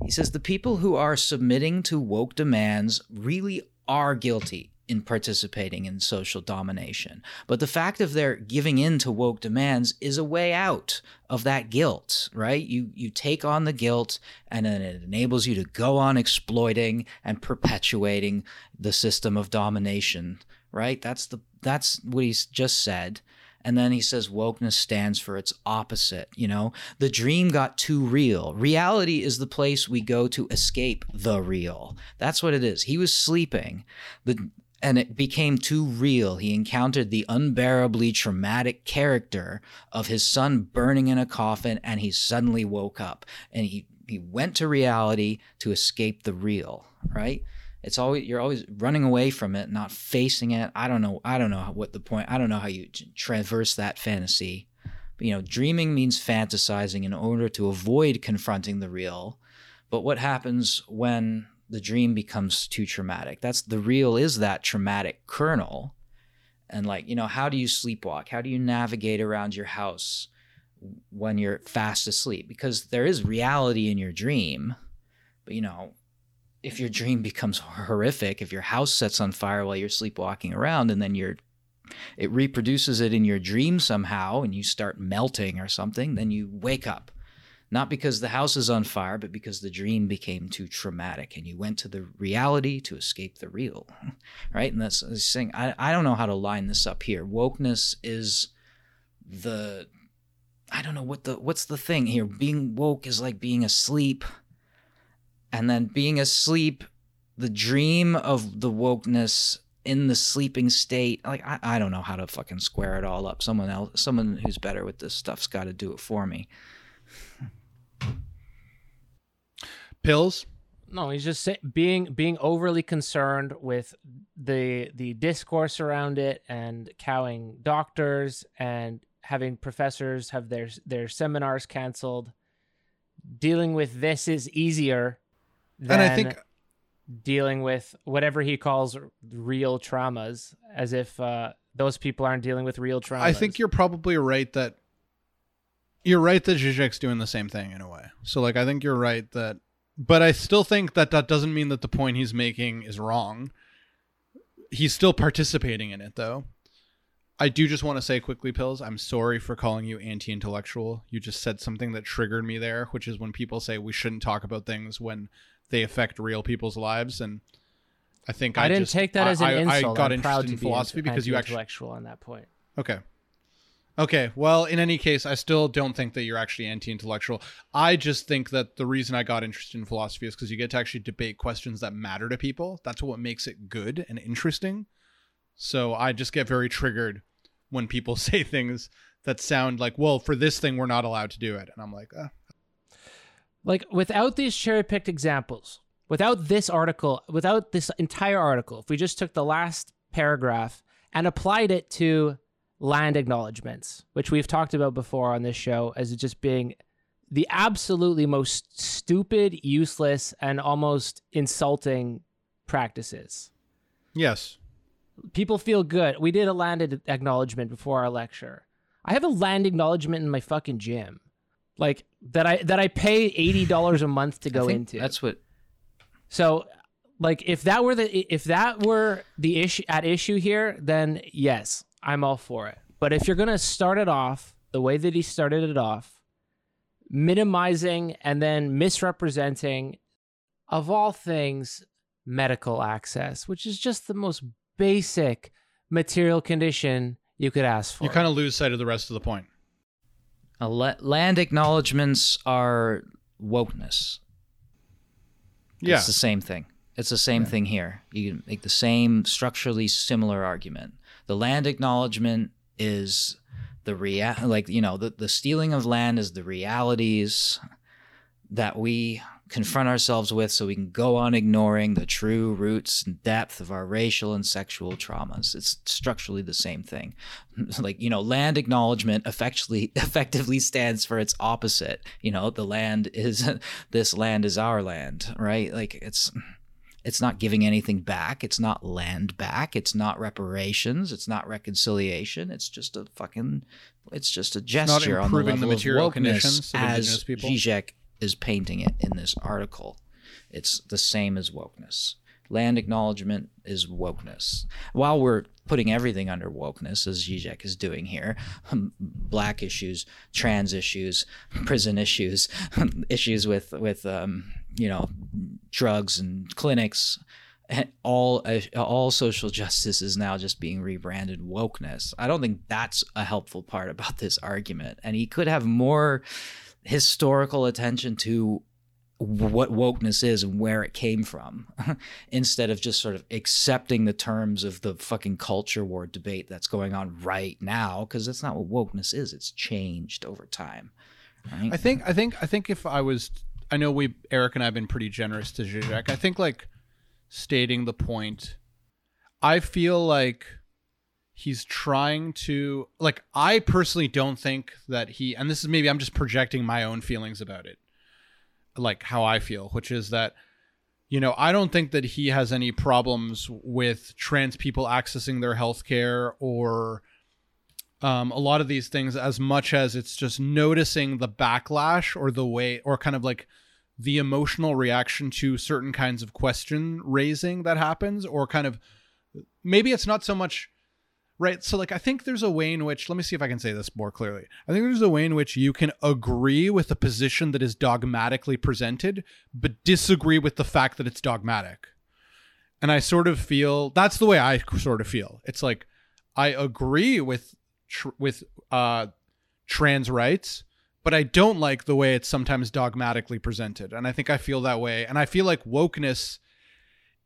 he says the people who are submitting to woke demands really are guilty in participating in social domination. But the fact of their giving in to woke demands is a way out of that guilt, right? You you take on the guilt and then it enables you to go on exploiting and perpetuating the system of domination, right? That's the that's what he's just said. And then he says wokeness stands for its opposite. You know, the dream got too real. Reality is the place we go to escape the real. That's what it is. He was sleeping. The, and it became too real. He encountered the unbearably traumatic character of his son burning in a coffin, and he suddenly woke up. And he, he went to reality to escape the real, right? It's always you're always running away from it, not facing it. I don't know. I don't know what the point. I don't know how you traverse that fantasy. But, you know, dreaming means fantasizing in order to avoid confronting the real. But what happens when the dream becomes too traumatic? That's the real is that traumatic kernel. And like, you know, how do you sleepwalk? How do you navigate around your house when you're fast asleep? Because there is reality in your dream. But you know, if your dream becomes horrific, if your house sets on fire while you're sleepwalking around and then you're it reproduces it in your dream somehow and you start melting or something, then you wake up. Not because the house is on fire, but because the dream became too traumatic and you went to the reality to escape the real. Right? And that's this thing. I, I don't know how to line this up here. Wokeness is the I don't know what the what's the thing here. Being woke is like being asleep and then being asleep, the dream of the wokeness in the sleeping state. Like I, I don't know how to fucking square it all up. Someone else, someone who's better with this stuff's got to do it for me. Pills. No, he's just say, being being overly concerned with the the discourse around it and cowing doctors and having professors have their their seminars canceled. Dealing with this is easier than And I think dealing with whatever he calls real traumas, as if uh, those people aren't dealing with real traumas. I think you're probably right that you're right that Zizek's doing the same thing in a way. So like I think you're right that but I still think that that doesn't mean that the point he's making is wrong. He's still participating in it though. I do just want to say quickly pills, I'm sorry for calling you anti-intellectual. You just said something that triggered me there, which is when people say we shouldn't talk about things when they affect real people's lives and I think I, I, didn't just- take that I- as an I, insult. I got I'm proud interested in be philosophy because you actually intellectual on that point. Okay. Okay. Well, in any case, I still don't think that you're actually anti-intellectual. I just think that the reason I got interested in philosophy is because you get to actually debate questions that matter to people. That's what makes it good and interesting. So I just get very triggered when people say things that sound like, "Well, for this thing, we're not allowed to do it," and I'm like, uh, like without these cherry picked examples, without this article, without this entire article, if we just took the last paragraph and applied it to land acknowledgements, which we've talked about before on this show as just being the absolutely most stupid, useless, and almost insulting practices. "Yes, People feel good. We did a land acknowledgement before our lecture. I have a land acknowledgement in my fucking gym. Like that I that I pay eighty dollars a month to I go think into. That's what So, like, if that were the if that were the issue at issue here, then yes, I'm all for it. But if you're gonna start it off the way that he started it off, minimizing and then misrepresenting, of all things, medical access, which is just the most basic material condition you could ask for. you kind of lose sight of the rest of the point." La- land acknowledgements are wokeness. Yeah. It's the same thing. It's the same thing here. You can make the same structurally similar argument. The land acknowledgement is the real like you know the, the stealing of land is the realities that we confront ourselves with so we can go on ignoring the true roots and depth of our racial and sexual traumas it's structurally the same thing like you know land acknowledgement effectively effectively stands for its opposite you know the land is this land is our land right like it's it's not giving anything back. It's not land back. It's not reparations. It's not reconciliation. It's just a fucking. It's just a gesture on the improving level the material of wokeness conditions of as people. Zizek is painting it in this article. It's the same as wokeness. Land acknowledgement is wokeness. While we're putting everything under wokeness, as Zizek is doing here, black issues, trans issues, prison issues, issues with with um, you know drugs and clinics, all uh, all social justice is now just being rebranded wokeness. I don't think that's a helpful part about this argument, and he could have more historical attention to what wokeness is and where it came from instead of just sort of accepting the terms of the fucking culture war debate that's going on right now because that's not what wokeness is it's changed over time right I think I think I think if I was I know we Eric and I have been pretty generous to Zizek. I think like stating the point I feel like he's trying to like I personally don't think that he and this is maybe I'm just projecting my own feelings about it. Like how I feel, which is that you know, I don't think that he has any problems with trans people accessing their health care or um, a lot of these things as much as it's just noticing the backlash or the way or kind of like the emotional reaction to certain kinds of question raising that happens or kind of maybe it's not so much right so like i think there's a way in which let me see if i can say this more clearly i think there's a way in which you can agree with a position that is dogmatically presented but disagree with the fact that it's dogmatic and i sort of feel that's the way i sort of feel it's like i agree with tr- with uh trans rights but I don't like the way it's sometimes dogmatically presented. And I think I feel that way. And I feel like wokeness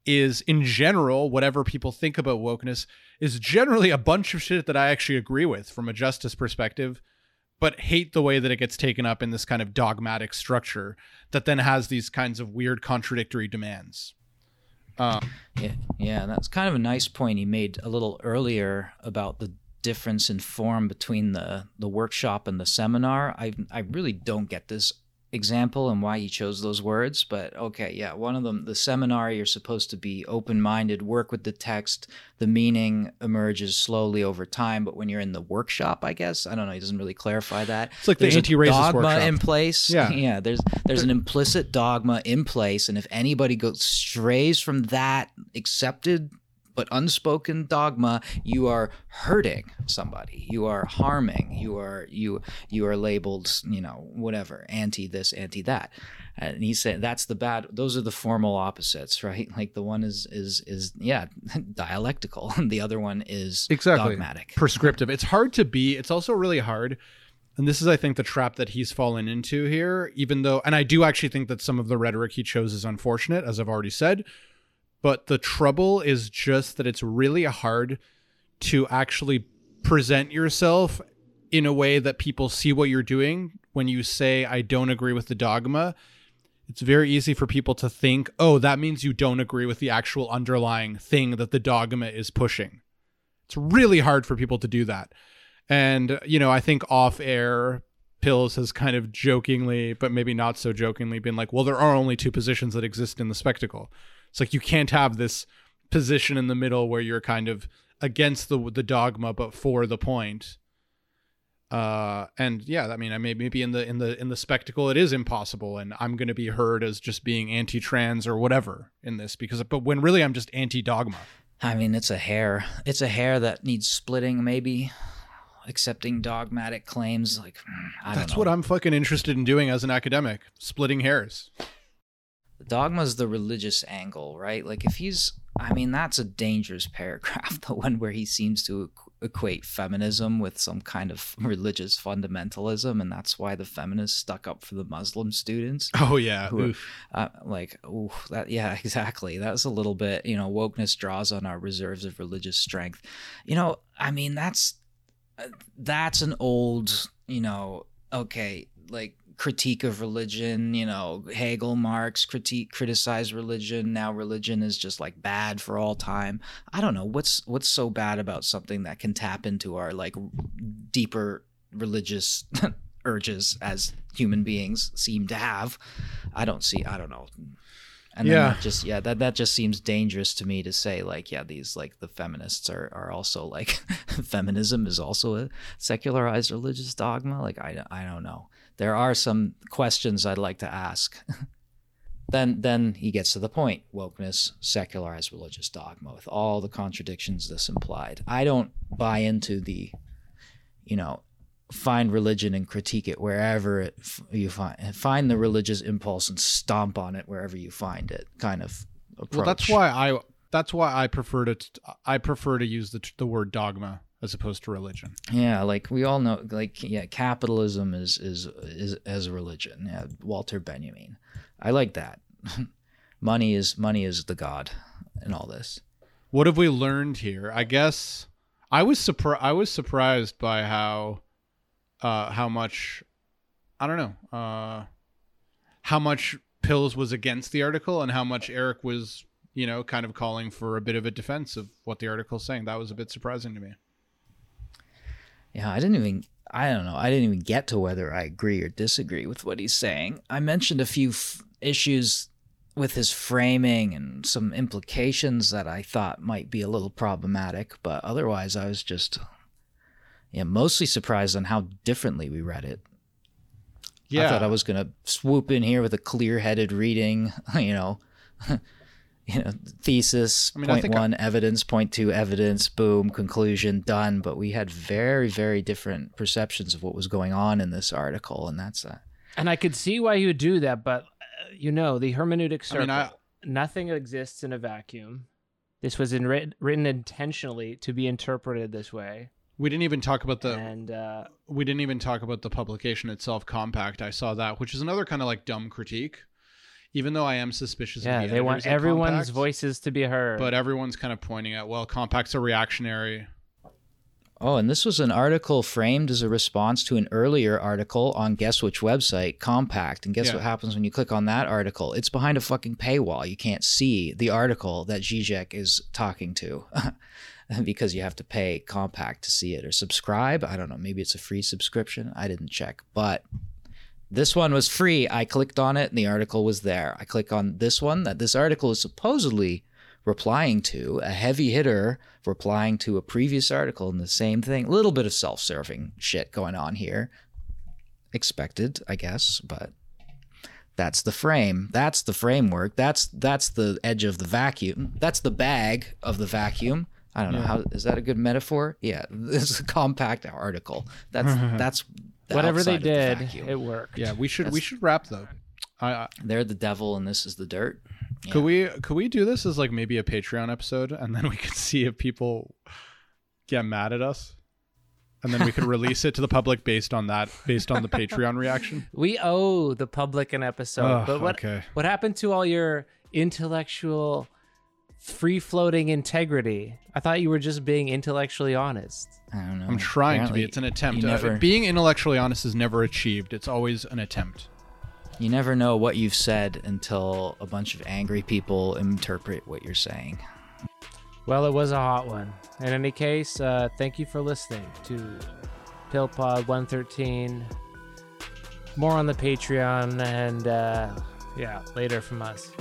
is, in general, whatever people think about wokeness, is generally a bunch of shit that I actually agree with from a justice perspective, but hate the way that it gets taken up in this kind of dogmatic structure that then has these kinds of weird contradictory demands. Um, yeah yeah that's kind of a nice point he made a little earlier about the difference in form between the the workshop and the seminar. I I really don't get this example and why he chose those words, but okay, yeah, one of them the seminar you're supposed to be open-minded, work with the text, the meaning emerges slowly over time, but when you're in the workshop, I guess, I don't know, he doesn't really clarify that. It's like the there's a anti-racist dogma workshop. in place. Yeah. Yeah, there's there's an implicit dogma in place and if anybody goes strays from that accepted but unspoken dogma you are hurting somebody. You are harming. You are you you are labeled you know whatever anti this anti that. And he said that's the bad those are the formal opposites right? Like the one is is is yeah dialectical and the other one is exactly. dogmatic. Prescriptive. It's hard to be it's also really hard and this is i think the trap that he's fallen into here even though and i do actually think that some of the rhetoric he chose is unfortunate as i've already said but the trouble is just that it's really hard to actually present yourself in a way that people see what you're doing. When you say i don't agree with the dogma it's very easy for people to think oh that means you don't agree with the actual underlying thing that the dogma is pushing. It's really hard for people to do that. And you know i think off air pills has kind of jokingly but maybe not so jokingly been like well there are only two positions that exist in the spectacle it's like you can't have this position in the middle where you're kind of against the the dogma but for the point. Uh and yeah i mean i may maybe in the in the in the spectacle it is impossible and i'm going to be heard as just being anti-trans or whatever in this because but when really i'm just anti-dogma. I mean it's a hair it's a hair that needs splitting maybe accepting dogmatic claims like mm, I don't that's know. what i'm fucking interested in doing as an academic splitting hairs dogma's the religious angle, right? Like if he's, I mean, that's a dangerous paragraph, the one where he seems to equate feminism with some kind of religious fundamentalism, and that's why the feminists stuck up for the Muslim students. oh yeah Who. Uh, like, ooh, that, yeah, exactly. That's a little bit, you know, wokeness draws on our reserves of religious strength. You know, I mean, that's that's an old, you know, okay, like critique of religion, you know, Hegel, Marx critique criticize religion. Now religion is just like bad for all time. I don't know what's what's so bad about something that can tap into our like deeper religious urges as human beings seem to have. I don't see I don't know. And Yeah. that just yeah, that that just seems dangerous to me to say like yeah, these like the feminists are are also like feminism is also a secularized religious dogma. Like I I don't know. There are some questions I'd like to ask. then then he gets to the point. Wokeness, secularized religious dogma with all the contradictions this implied. I don't buy into the you know, find religion and critique it wherever it f- you find find the religious impulse and stomp on it wherever you find it kind of approach. Well, that's why I that's why I prefer to I prefer to use the the word dogma as opposed to religion. Yeah, like we all know, like yeah, capitalism is is is as a religion. Yeah, Walter Benjamin. I like that. money is money is the god in all this. What have we learned here? I guess I was surprised. I was surprised by how uh, how much I don't know uh, how much Pills was against the article and how much Eric was you know kind of calling for a bit of a defense of what the article's saying. That was a bit surprising to me. Yeah, I didn't even. I don't know. I didn't even get to whether I agree or disagree with what he's saying. I mentioned a few f- issues with his framing and some implications that I thought might be a little problematic, but otherwise, I was just, yeah, mostly surprised on how differently we read it. Yeah, I thought I was gonna swoop in here with a clear-headed reading, you know, you know, thesis, I mean, I point think I- one, evidence, point two, evidence, boom, conclusion, done. But we had very, very different perceptions of what was going on in this article, and that's uh, And I could see why you would do that, but uh, you know, the hermeneutic I circle, mean, I- nothing exists in a vacuum. This was in, writ- written intentionally to be interpreted this way. we didn't even talk about the and uh, we didn't even talk about the publication itself, Compact. I saw that, which is another kind of like dumb critique. Even though I am suspicious yeah, of the they want everyone's Compact, voices to be heard. but everyone's kind of pointing at well, Compact's are reactionary. oh, and this was an article framed as a response to an earlier article on guess which website, Compact. And guess Yeah. what happens when you click on that article? It's behind a fucking paywall. You can't see the article that Zizek is talking to. because you have to pay Compact to see it or subscribe. I don't know. Maybe it's a free subscription. I didn't check, but this one was free. I clicked on it and the article was there. I click on this one that this article is supposedly replying to, a heavy hitter replying to a previous article and the same thing. A little bit of self serving shit going on here. Expected, I guess, but that's the frame. That's the framework. That's that's the edge of the vacuum. That's the bag of the vacuum. I don't know how is that a good metaphor? Yeah, this is a compact article. That's that's the whatever they outside of the did, it worked. Yeah, we should we should wrap though. I, I They're the devil and this is the dirt. Yeah. could we could we do this as like maybe a Patreon episode, and then we could see if people get mad at us, and then we could release it to the public based on that, based on the Patreon reaction. We owe the public an episode. Ugh, but what okay. what happened to all your intellectual free floating integrity? I thought you were just being intellectually honest. I don't know. I'm trying to be. It's an attempt. You Uh, never, being intellectually honest is never achieved. It's always an attempt. you never know what you've said until a bunch of angry people interpret what you're saying. Well, it was a hot one. In any case, uh, thank you for listening to PillPod 113. More on the Patreon and uh, yeah, later from us.